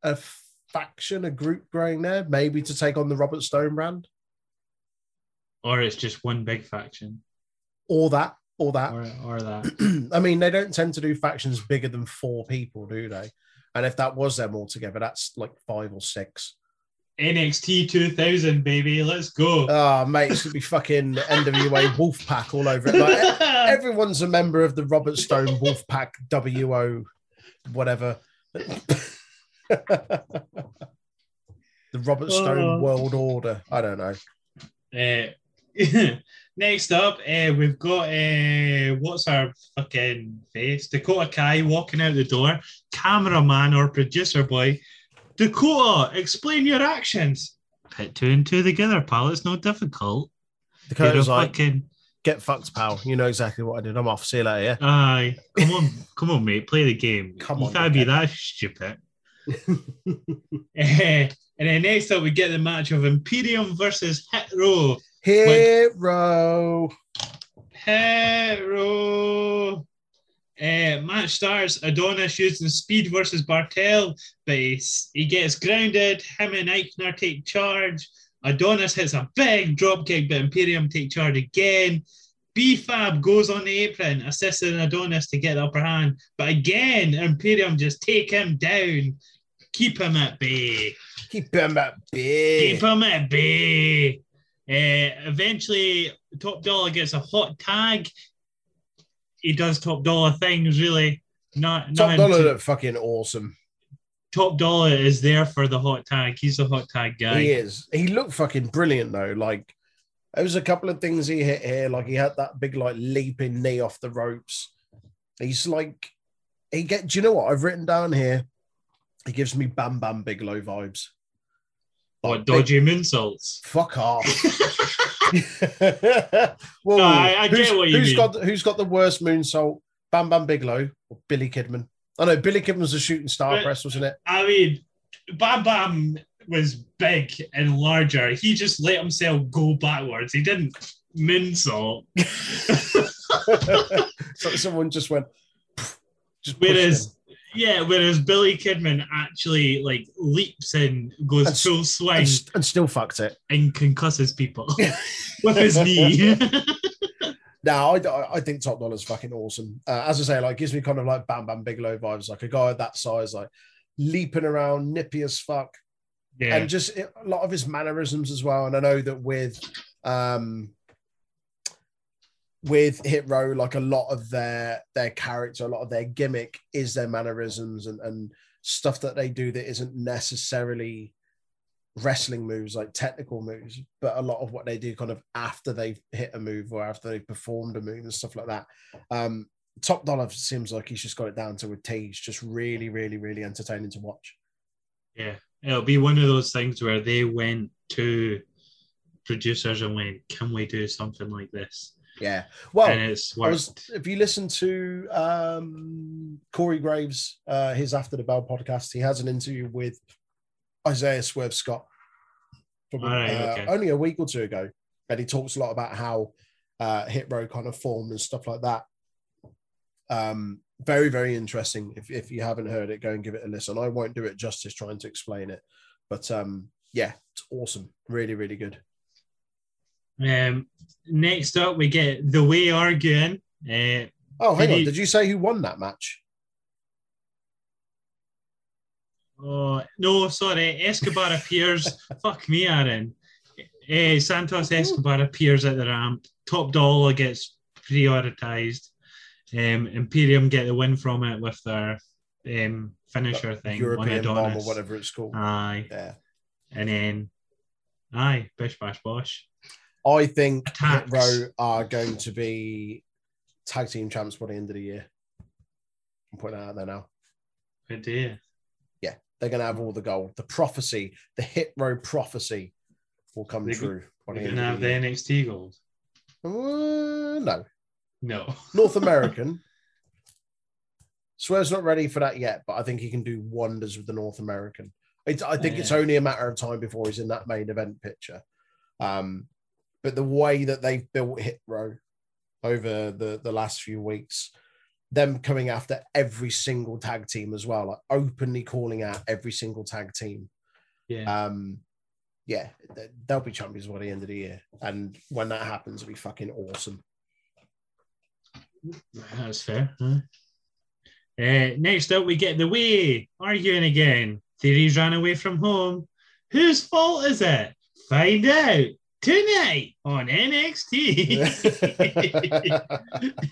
a faction, a group growing there, maybe to take on the Robert Stone brand, Or it's just one big faction, or that, or that. or or that. [CLEARS THROAT] I mean, they don't tend to do factions bigger than four people, do they? And if that was them all together, that's like five or six. NXT 2000, baby. Let's go. Oh, mate, it's gonna be fucking NWA [LAUGHS] Wolfpack all over it. Like, [LAUGHS] everyone's a member of the Robert Stone Wolfpack WO, whatever. [LAUGHS] the Robert Stone Oh. World Order. I don't know. Uh, [LAUGHS] next up, uh, we've got uh, what's our fucking face? Dakota Kai walking out the door. Cameraman or producer boy. Dakota, explain your actions. Put two and two together, pal. It's not difficult. The You're Dakota's like, fucking get fucked, pal. You know exactly what I did. I'm off. See you later. Yeah. aye. Come on, [LAUGHS] come on, mate. Play the game. Come you on, can't be dickhead. that stupid. [LAUGHS] Eh, and then next up, we get the match of Imperium versus Hit Row. Hero. Hero. Uh, match starts Adonis using speed versus Barthel, but he's, he gets grounded. Him and Aichner take charge. Adonis hits a big drop kick, but Imperium take charge again. B-Fab goes on the apron, assisting Adonis to get the upper hand. But again, Imperium just take him down. Keep him at bay. Keep him at bay. Keep him at bay. Uh, eventually, Top Dollar gets a hot tag. He does Top Dollar things, really. Not, Top not dollar look fucking awesome. Top Dollar is there for the hot tag. He's a hot tag guy. He is. He looked fucking brilliant though. Like there was a couple of things he hit here. Like he had that big like leaping knee off the ropes. He's like he get. Do you know what I've written down here? He gives me Bam Bam Bigelow vibes. What dodgy moonsaults? Fuck off. [LAUGHS] [LAUGHS] well, No, I- I get what you who's mean. got who's got the worst moonsault? Bam Bam Bigelow or Billy Kidman? I know Billy Kidman was a shooting star But- press, wasn't it? I mean, Bam Bam was big and larger. He just let himself go backwards. He didn't moonsault. [LAUGHS] so someone just went. Just Whereas, yeah, whereas Billy Kidman actually like leaps and goes And full swing and, and still fucks it. and concusses people [LAUGHS] with his knee. [LAUGHS] No, I, I think Top Dollar's fucking awesome. Uh, as I say, like gives me kind of like Bam Bam Bigelow vibes, like a guy that size, like leaping around, nippy as fuck, yeah, and just a lot of his mannerisms as well. And I know that with um with Hit Row, like a lot of their their character, a lot of their gimmick is their mannerisms and and stuff that they do that isn't necessarily wrestling moves, like technical moves, but a lot of what they do kind of after they've hit a move or after they've performed a move and stuff like that. Um, Top Dollar seems like he's just got it down to a T. He's just really, really, really entertaining to watch. yeah. It'll be one of those things where they went to producers and went, "Can we do something like this?" Yeah. Well, was, if you listen to um, Corey Graves, uh, his After the Bell podcast, he has an interview with Isaiah Swerve Scott from right, uh, okay. only a week or two ago. And he talks a lot about how uh, Hit Row kind of formed and stuff like that. Um, very, very interesting. If, if you haven't heard it, go and give it a listen. I won't do it justice trying to explain it. But um, yeah, it's awesome. Really, really good. Um, next up, we get the way arguing. Uh, Oh, hang Did on. he- Did you say who won that match? oh no, sorry, Escobar [LAUGHS] appears. Fuck me, Aaron. Uh, Santos Escobar appears at the ramp. Top Dollar gets prioritized. Um, Imperium get the win from it with their um, finisher thing. on European bomb or whatever it's called. Aye, yeah. and then aye, bish bash bosh. I think Hit Row are going to be tag team champs by the end of the year. I'm putting that out there now. Good idea. Yeah, they're going to have all the gold. The prophecy, the Hit Row prophecy will come They- true by the We're end gonna have the the. NXT gold. Uh, no, No. North American. [LAUGHS] Swerve's not ready for that yet, but I think he can do wonders with the North American. It's, I think it's Yeah. only a matter of time before he's in that main event picture. Um, but the way that they've built Hit Row over the, the last few weeks, them coming after every single tag team as well, like openly calling out every single tag team. Yeah. Um, yeah, they'll be champions by the end of the year. And when that happens, it'll be fucking awesome. That's fair. huh? Uh, next up, we get the way arguing again. Theory's ran away from home. Whose fault is it? Find out tonight on NXT.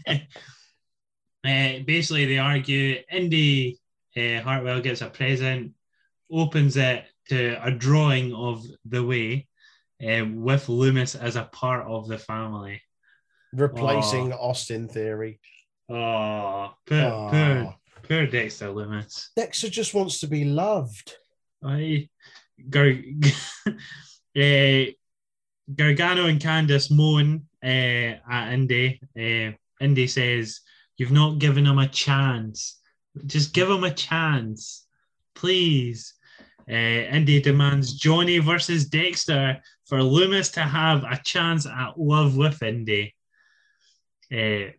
[LAUGHS] uh, basically, they argue. Indy uh, Hartwell gets a present, opens it to a drawing of the way uh, with Lumis as a part of the family. Replacing Austin Theory. Oh, poor, Aw. poor, poor Dexter Lumis. Dexter just wants to be loved. I go. [LAUGHS] uh, Gargano and Candice moan uh, at Indy. Uh, Indy says, You've not given him a chance. Just give him a chance, please. Uh, Indy demands Johnny versus Dexter for Lumis to have a chance at love with Indy. Uh,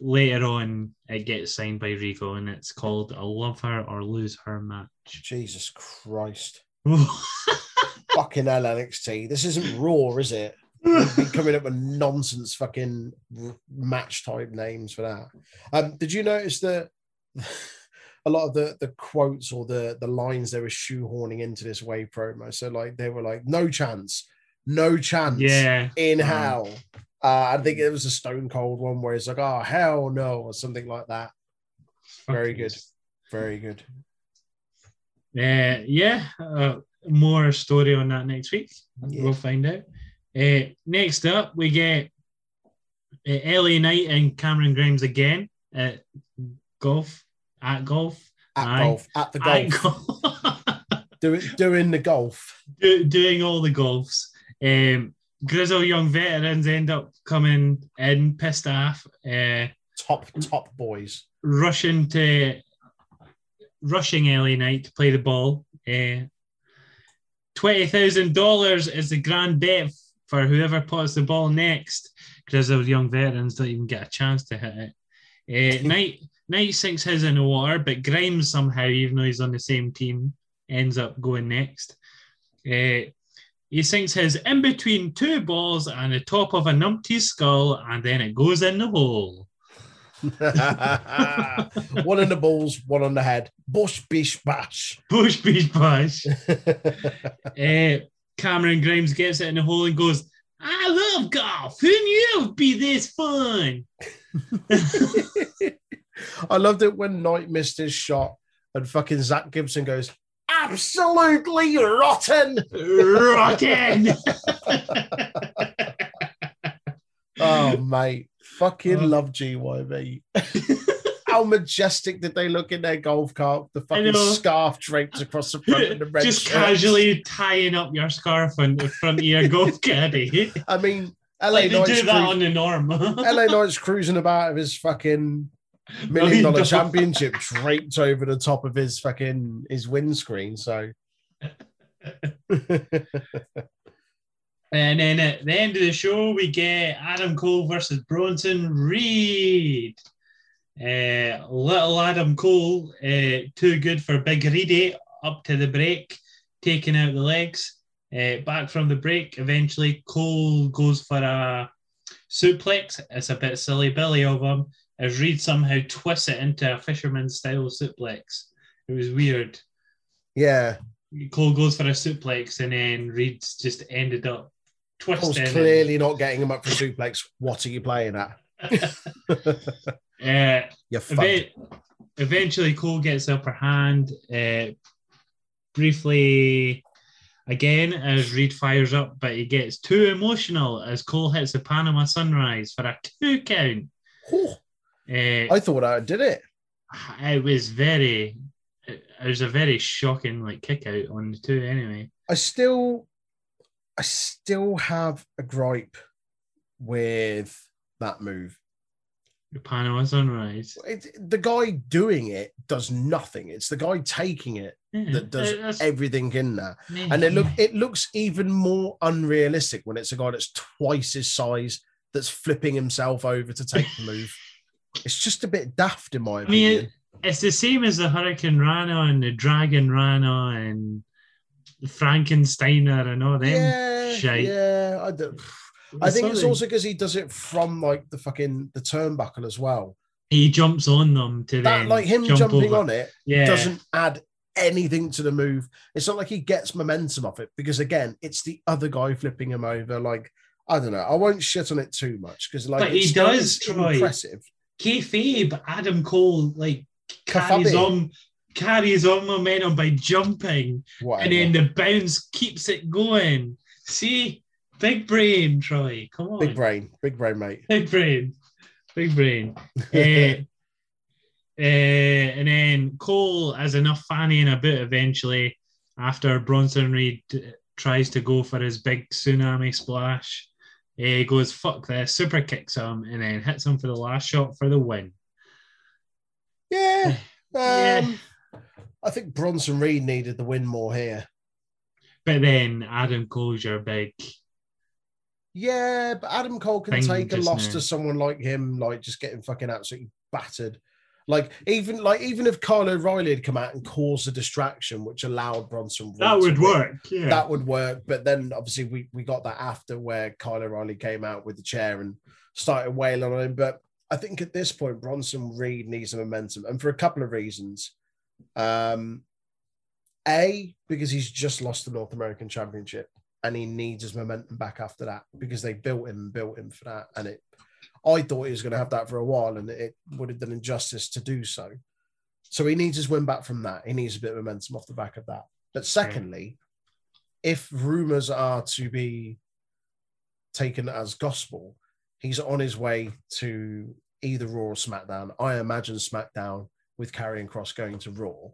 later on, it gets signed by Rico and it's called a Love Her or Lose Her match. Jesus Christ. [LAUGHS] Fucking hell, NXT. This isn't Raw, is it? Coming up with nonsense fucking match type names for that. Um, did you notice that [LAUGHS] a lot of the the quotes or the the lines they were shoehorning into this way promo? So like they were like, no chance, no chance yeah. in hell. Uh, I think it was a Stone Cold one where it's like, oh hell no, or something like that. Very good. Very good. Uh, yeah, uh, more story on that next week. Yeah. We'll find out. Uh, next up, we get uh, LA Knight and Cameron Grimes again at golf. At golf. At Aye. golf, at the At golf, golf. [LAUGHS] doing doing the golf. Do- doing all the golfs. Um, Grizzled young veterans end up coming in pissed off, uh, Top top boys. rushing to rushing LA Knight to play the ball. Uh, Twenty thousand dollars is the grand bet for whoever puts the ball next. because those young veterans don't even get a chance to hit it. Uh, [LAUGHS] Knight Knight sinks his in the water, but Grimes somehow, even though he's on the same team, ends up going next. Uh, he sinks his in between two balls and the top of a numpty's skull, and then it goes in the hole. [LAUGHS] one in the balls, one on the head. Bush bish bash. Bush, beach, bash. Uh, [LAUGHS] Cameron Grimes gets it in the hole and goes, I love golf. Who knew it would be this fun? [LAUGHS] I loved it when Knight missed his shot and fucking Zach Gibson goes, absolutely rotten. Rotten. Oh, mate. Fucking Oh. love GYV. [LAUGHS] How majestic did they look in their golf cart? The fucking scarf draped across the front of the red Just casually tying up your scarf on the front of your golf [LAUGHS] caddy. I mean, LA like they Knight's, do that cru- on the norm. [LAUGHS] LA Knight's cruising about with his fucking million dollar. championship draped over the top of his fucking his windscreen. So And then at the end of the show, we get Adam Cole versus Bronson Reed. Uh, little Adam Cole, uh, too good for Big Reedy, up to the break, taking out the legs. Uh, back from the break, eventually Cole goes for a suplex. It's a bit silly Billy of him, as Reed somehow twists it into a fisherman style suplex. It was weird. yeah, Cole goes for a suplex, and then Reed's just ended up And- clearly not getting him up for suplex. What are you playing at? [LAUGHS] Uh, You're eve- eventually, Cole gets the upper hand. Uh, briefly, again, as Reed fires up, but he gets too emotional as Cole hits the Panama Sunrise for a two count. Oh, Uh, I thought I did it. [SIGHS] it was very, it was a very shocking like kick out on the two. Anyway, I still, I still have a gripe with that move. the Panama Sunrise. It, the guy doing it does nothing. It's the guy taking it Yeah, that does everything in there. And it look it looks even more unrealistic when it's a guy that's twice his size that's flipping himself over to take the move. [LAUGHS] It's just a bit daft in my I mean, opinion. it's the same as the Hurricanrana and the Dragon Rana and Frankensteiner and all them. yeah, yeah. I, don't, I think it's also because he does it from like the fucking the turnbuckle as well. he jumps on them to That like him jump jumping over. on it Yeah, doesn't add anything to the move. It's not like he gets momentum off it because again, it's the other guy flipping him over. Like I don't know. I won't shit on it too much because like But he does try. impressive. kayfabe. Adam Cole like carries kayfabe. on carries on momentum by jumping, Whatever. and then the bounce keeps it going. See, big brain, Troy. Come on, big brain, big brain, mate. big brain, big brain. [LAUGHS] Eh, eh, and then Cole has enough fannying about eventually after Bronson Reed tries to go for his big tsunami splash. He goes, fuck this, super kicks him, and then hits him for the last shot for the win. Yeah. Um, Yeah. I think Bronson Reed needed the win more here. But then Adam Cole's your big. Yeah, but Adam Cole can take a loss now. to someone like him, like just getting fucking absolutely battered. Like even like even if Kyle O'Reilly had come out and caused a distraction, which allowed Bronson Reed That would win, work. Yeah. that would work. But then obviously we we got that after where Kyle O'Reilly came out with the chair and started wailing on him. But I think at this point Bronson Reed needs some momentum, and for a couple of reasons. Um, a because he's just lost the North American Championship, and he needs his momentum back after that because they built him and built him for that, and it. I thought he was going to have that for a while, and it would have done injustice to do so. So he needs his win back from that. He needs a bit of momentum off the back of that. But secondly, if rumors are to be taken as gospel, he's on his way to either Raw or SmackDown. I imagine SmackDown with Karrion Kross going to Raw.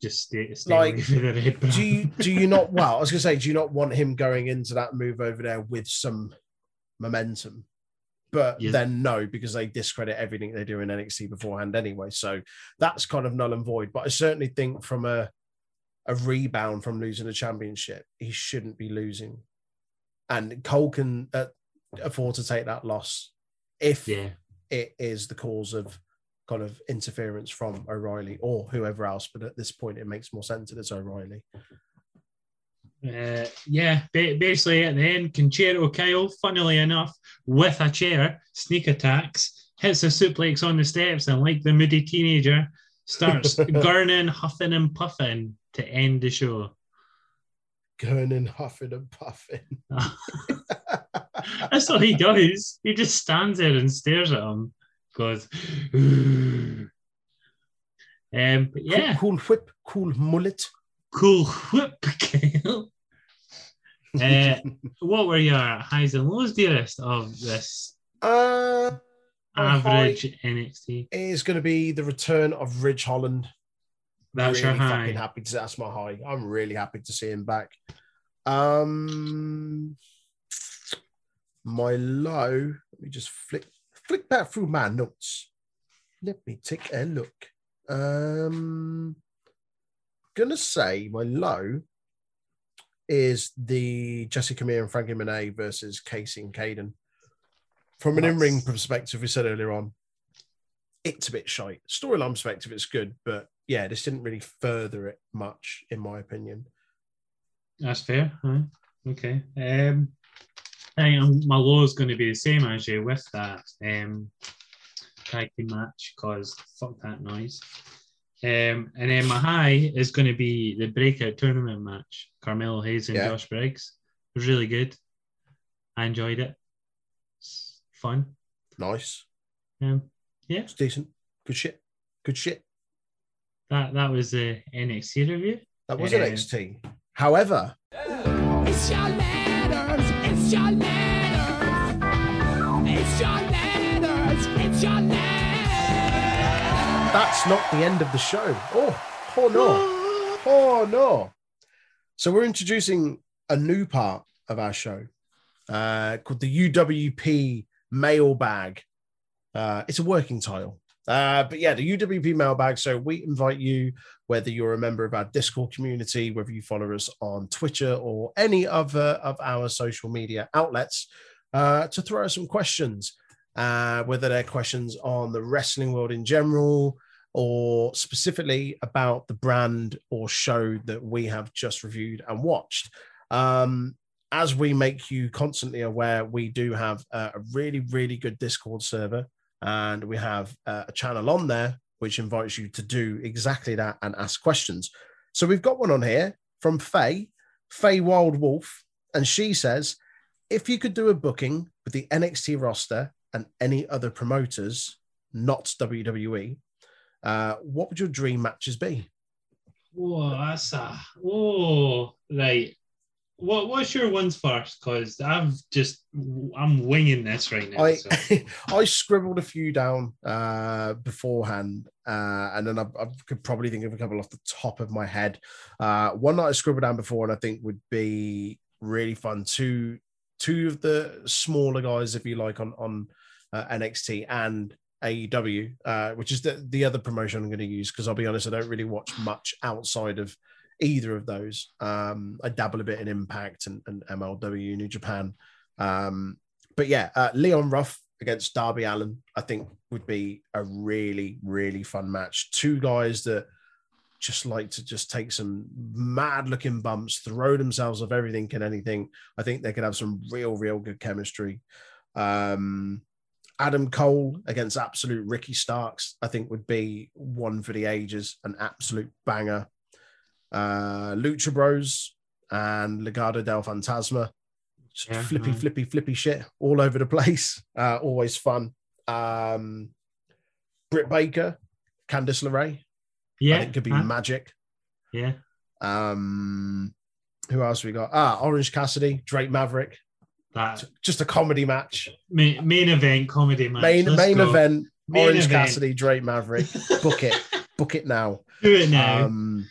just stay, stay Like, away from the. Do you do you not? [LAUGHS] Well, I was going to say, do you not want him going into that move over there with some momentum? But then no, because they discredit everything they do in NXT beforehand anyway. So that's kind of null and void. But I certainly think from a a rebound from losing a championship, he shouldn't be losing. And Cole can uh, afford to take that loss if yeah. it is the cause of kind of interference from O'Reilly or whoever else. But at this point, it makes more sense that it's O'Reilly. Uh, yeah, basically at the end, Conchero Kyle, funnily enough, with a chair, sneak attacks, hits a suplex on the steps, and like the moody teenager, starts [LAUGHS] gurning, huffing, and puffing to end the show. Gurning, huffing and puffing. [LAUGHS] That's all he does. He just stands there and stares at him. "Ooh." [SIGHS] um, yeah, Cool, cool whip, cool mullet. cool whip, [LAUGHS] Kyle. Uh, what were your highs and lows, dearest, of this Uh, average NXT? is going to be the return of Ridge Holland. That's really your fucking high. happy to that's my high. I'm really happy to see him back. Um, my low. Let me just flick flick back through my notes. Let me take a look. Um, gonna say my low is the Jessi Kamea and Frankie Monet versus Kacy and Kayden. From an in-ring perspective, we said earlier on, it's a bit shite. Storyline perspective, it's good, but yeah, this didn't really further it much, in my opinion. That's fair. Huh? Okay. Um, I think um, my low is going to be the same as you with that um, tag team match because fuck that noise. Um, and then my high is going to be the breakout tournament match. Carmelo Hayes and Yeah. Josh Briggs. It was really good. I enjoyed it. It's fun. Nice, Um, yeah, it's decent, good shit, good shit. that that was the NXT review. That was Yeah. NXT. However, It's your letters, it's your letters. It's your letters, that's not the end of the show. Oh, oh no. Oh no. So we're introducing a new part of our show uh, called the UWP mailbag. Uh, it's a working title. Uh, but yeah, the UWP mailbag. So we invite you, whether you're a member of our Discord community, whether you follow us on Twitter or any other of our social media outlets, uh, to throw us some questions, uh, whether they're questions on the wrestling world in general, or specifically about the brand or show that we have just reviewed and watched. Um, as we make you constantly aware, we do have a, a really, really good Discord server. And we have uh, a channel on there which invites you to do exactly that and ask questions. So we've got one on here from Faye, Faye Wild Wolf, and she says, if you could do a booking with the NXT roster and any other promoters, not WWE, uh, what would your dream matches be? Oh, that's a oh right. What what's your ones first? Because I've just I'm winging this right now. I so. [LAUGHS] I scribbled a few down uh, beforehand, uh, and then I, I could probably think of a couple off the top of my head. Uh, one that I scribbled down before, and I think would be really fun. Two two of the smaller guys, if you like, on on uh, NXT and AEW, uh, which is the the other promotion I'm going to use because I'll be honest, I don't really watch much outside of either of those. Um, I dabble a bit in Impact and, and MLW New Japan. Um, but yeah, uh, Leon Ruff against Darby Allin, I think would be a really, really fun match. Two guys that just like to just take some mad looking bumps, throw themselves off everything and anything. I think they could have some real, real good chemistry. Um, Adam Cole against absolute Ricky Starks, I think would be one for the ages, an absolute banger. Uh, Lucha Bros and Legado del Fantasma, just Yeah, flippy, man. flippy, flippy shit all over the place. Uh, always fun. Um, Britt Baker, Candice LeRae, yeah, I think could be huh? magic. yeah. Um, who else we got? Ah, Orange Cassidy, Drake Maverick, That just a comedy match. main, main event comedy match. main Let's main go. event. Main Orange event. Cassidy, Drake Maverick. Book it, [LAUGHS] book it now. Do it now. Um,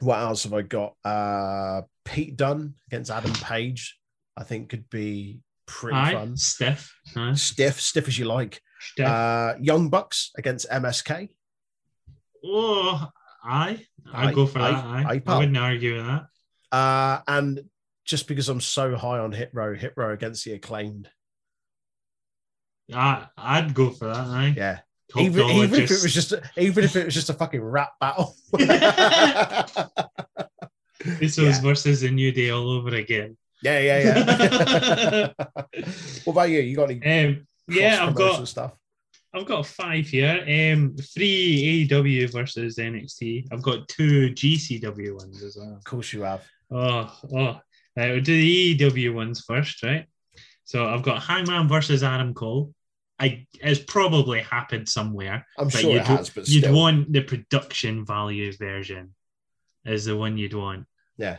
what else have I got? Uh, Pete Dunne against Adam Page. I think could be pretty fun. stiff. Aye, Stiff, stiff as you like. stiff. Uh, Young Bucks against MSK. oh, aye. I'd go for aye, that. Aye. aye, I wouldn't argue with that. Uh, and just because I'm so high on Hit Row, Hit Row against the acclaimed. I, I'd go for that. Aye. Yeah. Top even, even if it was just a, even if it was just a fucking rap battle. [LAUGHS] Usos Yeah. versus the New Day all over again. yeah, yeah, yeah. [LAUGHS] what about you? You got any Um, yeah, I've got stuff. I've got five here. Um, three AEW versus NXT. I've got two GCW ones as well. Of course you have. Oh, oh. Right, we'll do the AEW ones first, right? So I've got Hangman versus Adam Cole. I it's probably happened somewhere, I'm but sure you'd, it has, but you'd still. want the production value version is the one you'd want. yeah.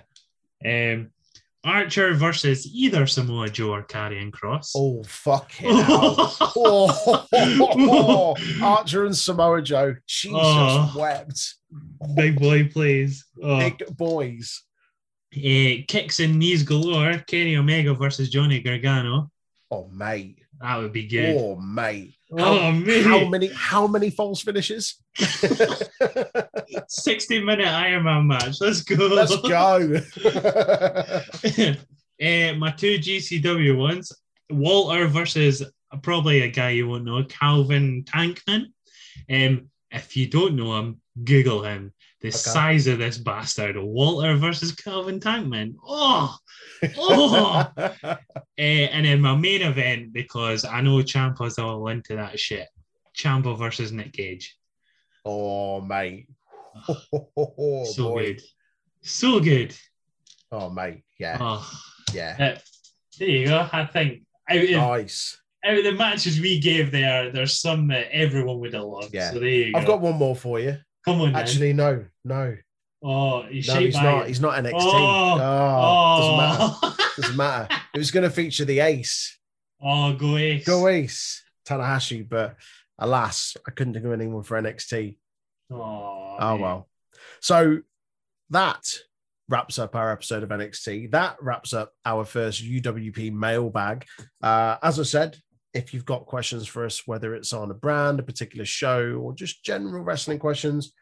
Um, Archer versus either Samoa Joe or Karrion Kross. Oh fucking hell. [LAUGHS] Oh, [LAUGHS] Archer and Samoa Joe. Jesus Oh. wept. Big boy, please. Oh. Big boys. Eh, kicks and knees galore. Kenny Omega versus Johnny Gargano. Oh mate. That would be good. Oh mate. Oh, mate. How many how many false finishes? [LAUGHS] 60 minute Iron Man match. Let's go. Let's [LAUGHS] go. [LAUGHS] Eh, my two GCW ones Walter versus probably a guy you won't know, Calvin Tankman. Um, if you don't know him, Google him. The size of this bastard, Walter versus Calvin Tankman. Oh, oh. [LAUGHS] Eh, and then my main event, because I know Ciampa's all into that shit. Champa versus Nick Gage. oh mate. Oh, [LAUGHS] so boy. good. So good. Oh mate. Yeah. Oh, Yeah. uh, there you go. I think out of, Nice. out of the matches we gave there, there's some that everyone would have loved. Yeah. So there you go. I've got one more for you. Come on, Actually, no, no, Oh, you no, he's not. He's not NXT. Oh, Oh, doesn't matter. oh. [LAUGHS] Doesn't matter. It was going to feature the Ace, oh, go Ace. Go Ace, Tanahashi, but alas, I couldn't think of anyone for NXT. Oh, Oh well. So that wraps up our episode of NXT. That wraps up our first UWP mailbag. Uh, as I said, if you've got questions for us, whether it's on a brand, a particular show, or just general wrestling questions,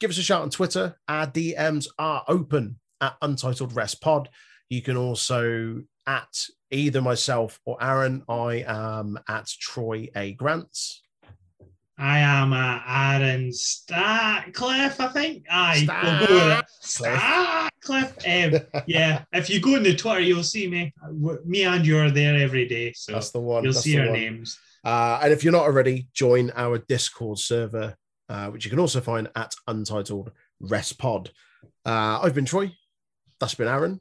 give us a shout on Twitter. Our DMs are open at Untitled Rest Pod. You can also at either myself or Aaron. I am at Troy A Grants. I am uh, Aaron Statcliffe, I think. Aye, we'll go with it. Statcliffe. Um, yeah, if you go on the Twitter, you'll see me. Me and you are there every day, so That's the one. you'll that's see our one. names. Uh, and if you're not already, join our Discord server, uh, which you can also find at Untitled Rest Pod. Uh, I've been Troy. That's been Aaron.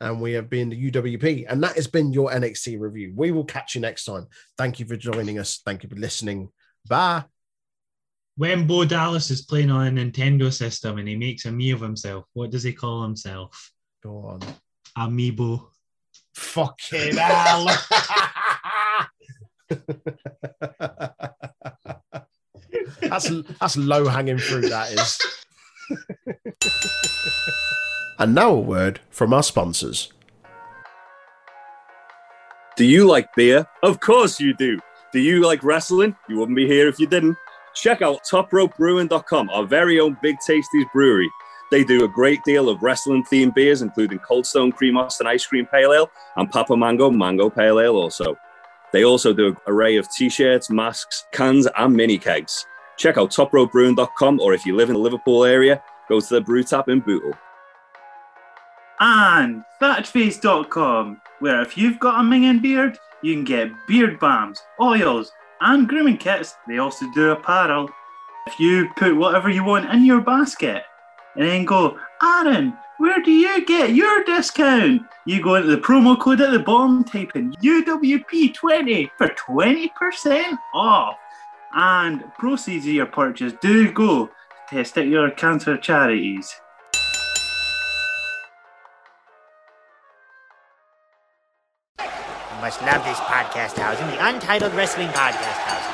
And we have been the UWP. And that has been your NXT review. We will catch you next time. Thank you for joining us. Thank you for listening. Bye. When Bo Dallas is playing on a Nintendo system and he makes a me of himself, what does he call himself? Go on. Amiibo. Fucking [LAUGHS] hell. that's that's low hanging fruit. That is. and now a word from our sponsors. Do you like beer? Of course you do. Do you like wrestling? You wouldn't be here if you didn't. Check out topropebrewing.com, our very own Big Tasties brewery. They do a great deal of wrestling themed beers, including Cold Stone Cream Austin Ice Cream Pale Ale and Papa Mango Mango Pale Ale also. They also do an array of t-shirts, masks, cans, and mini kegs. Check out topropebrewing.com, or if you live in the Liverpool area, go to the brew tap in Bootle. and thatchface.com, where if you've got a minging beard, you can get beard balms, oils, and grooming kits. They also do apparel. If you put whatever you want in your basket and then go, Aaron, where do you get your discount? You go into the promo code at the bottom, type in UWP20 for 20% off. And proceeds of your purchase do go to testicular cancer charities. Must love this podcast housing, the Untitled Wrestling Podcast Housing.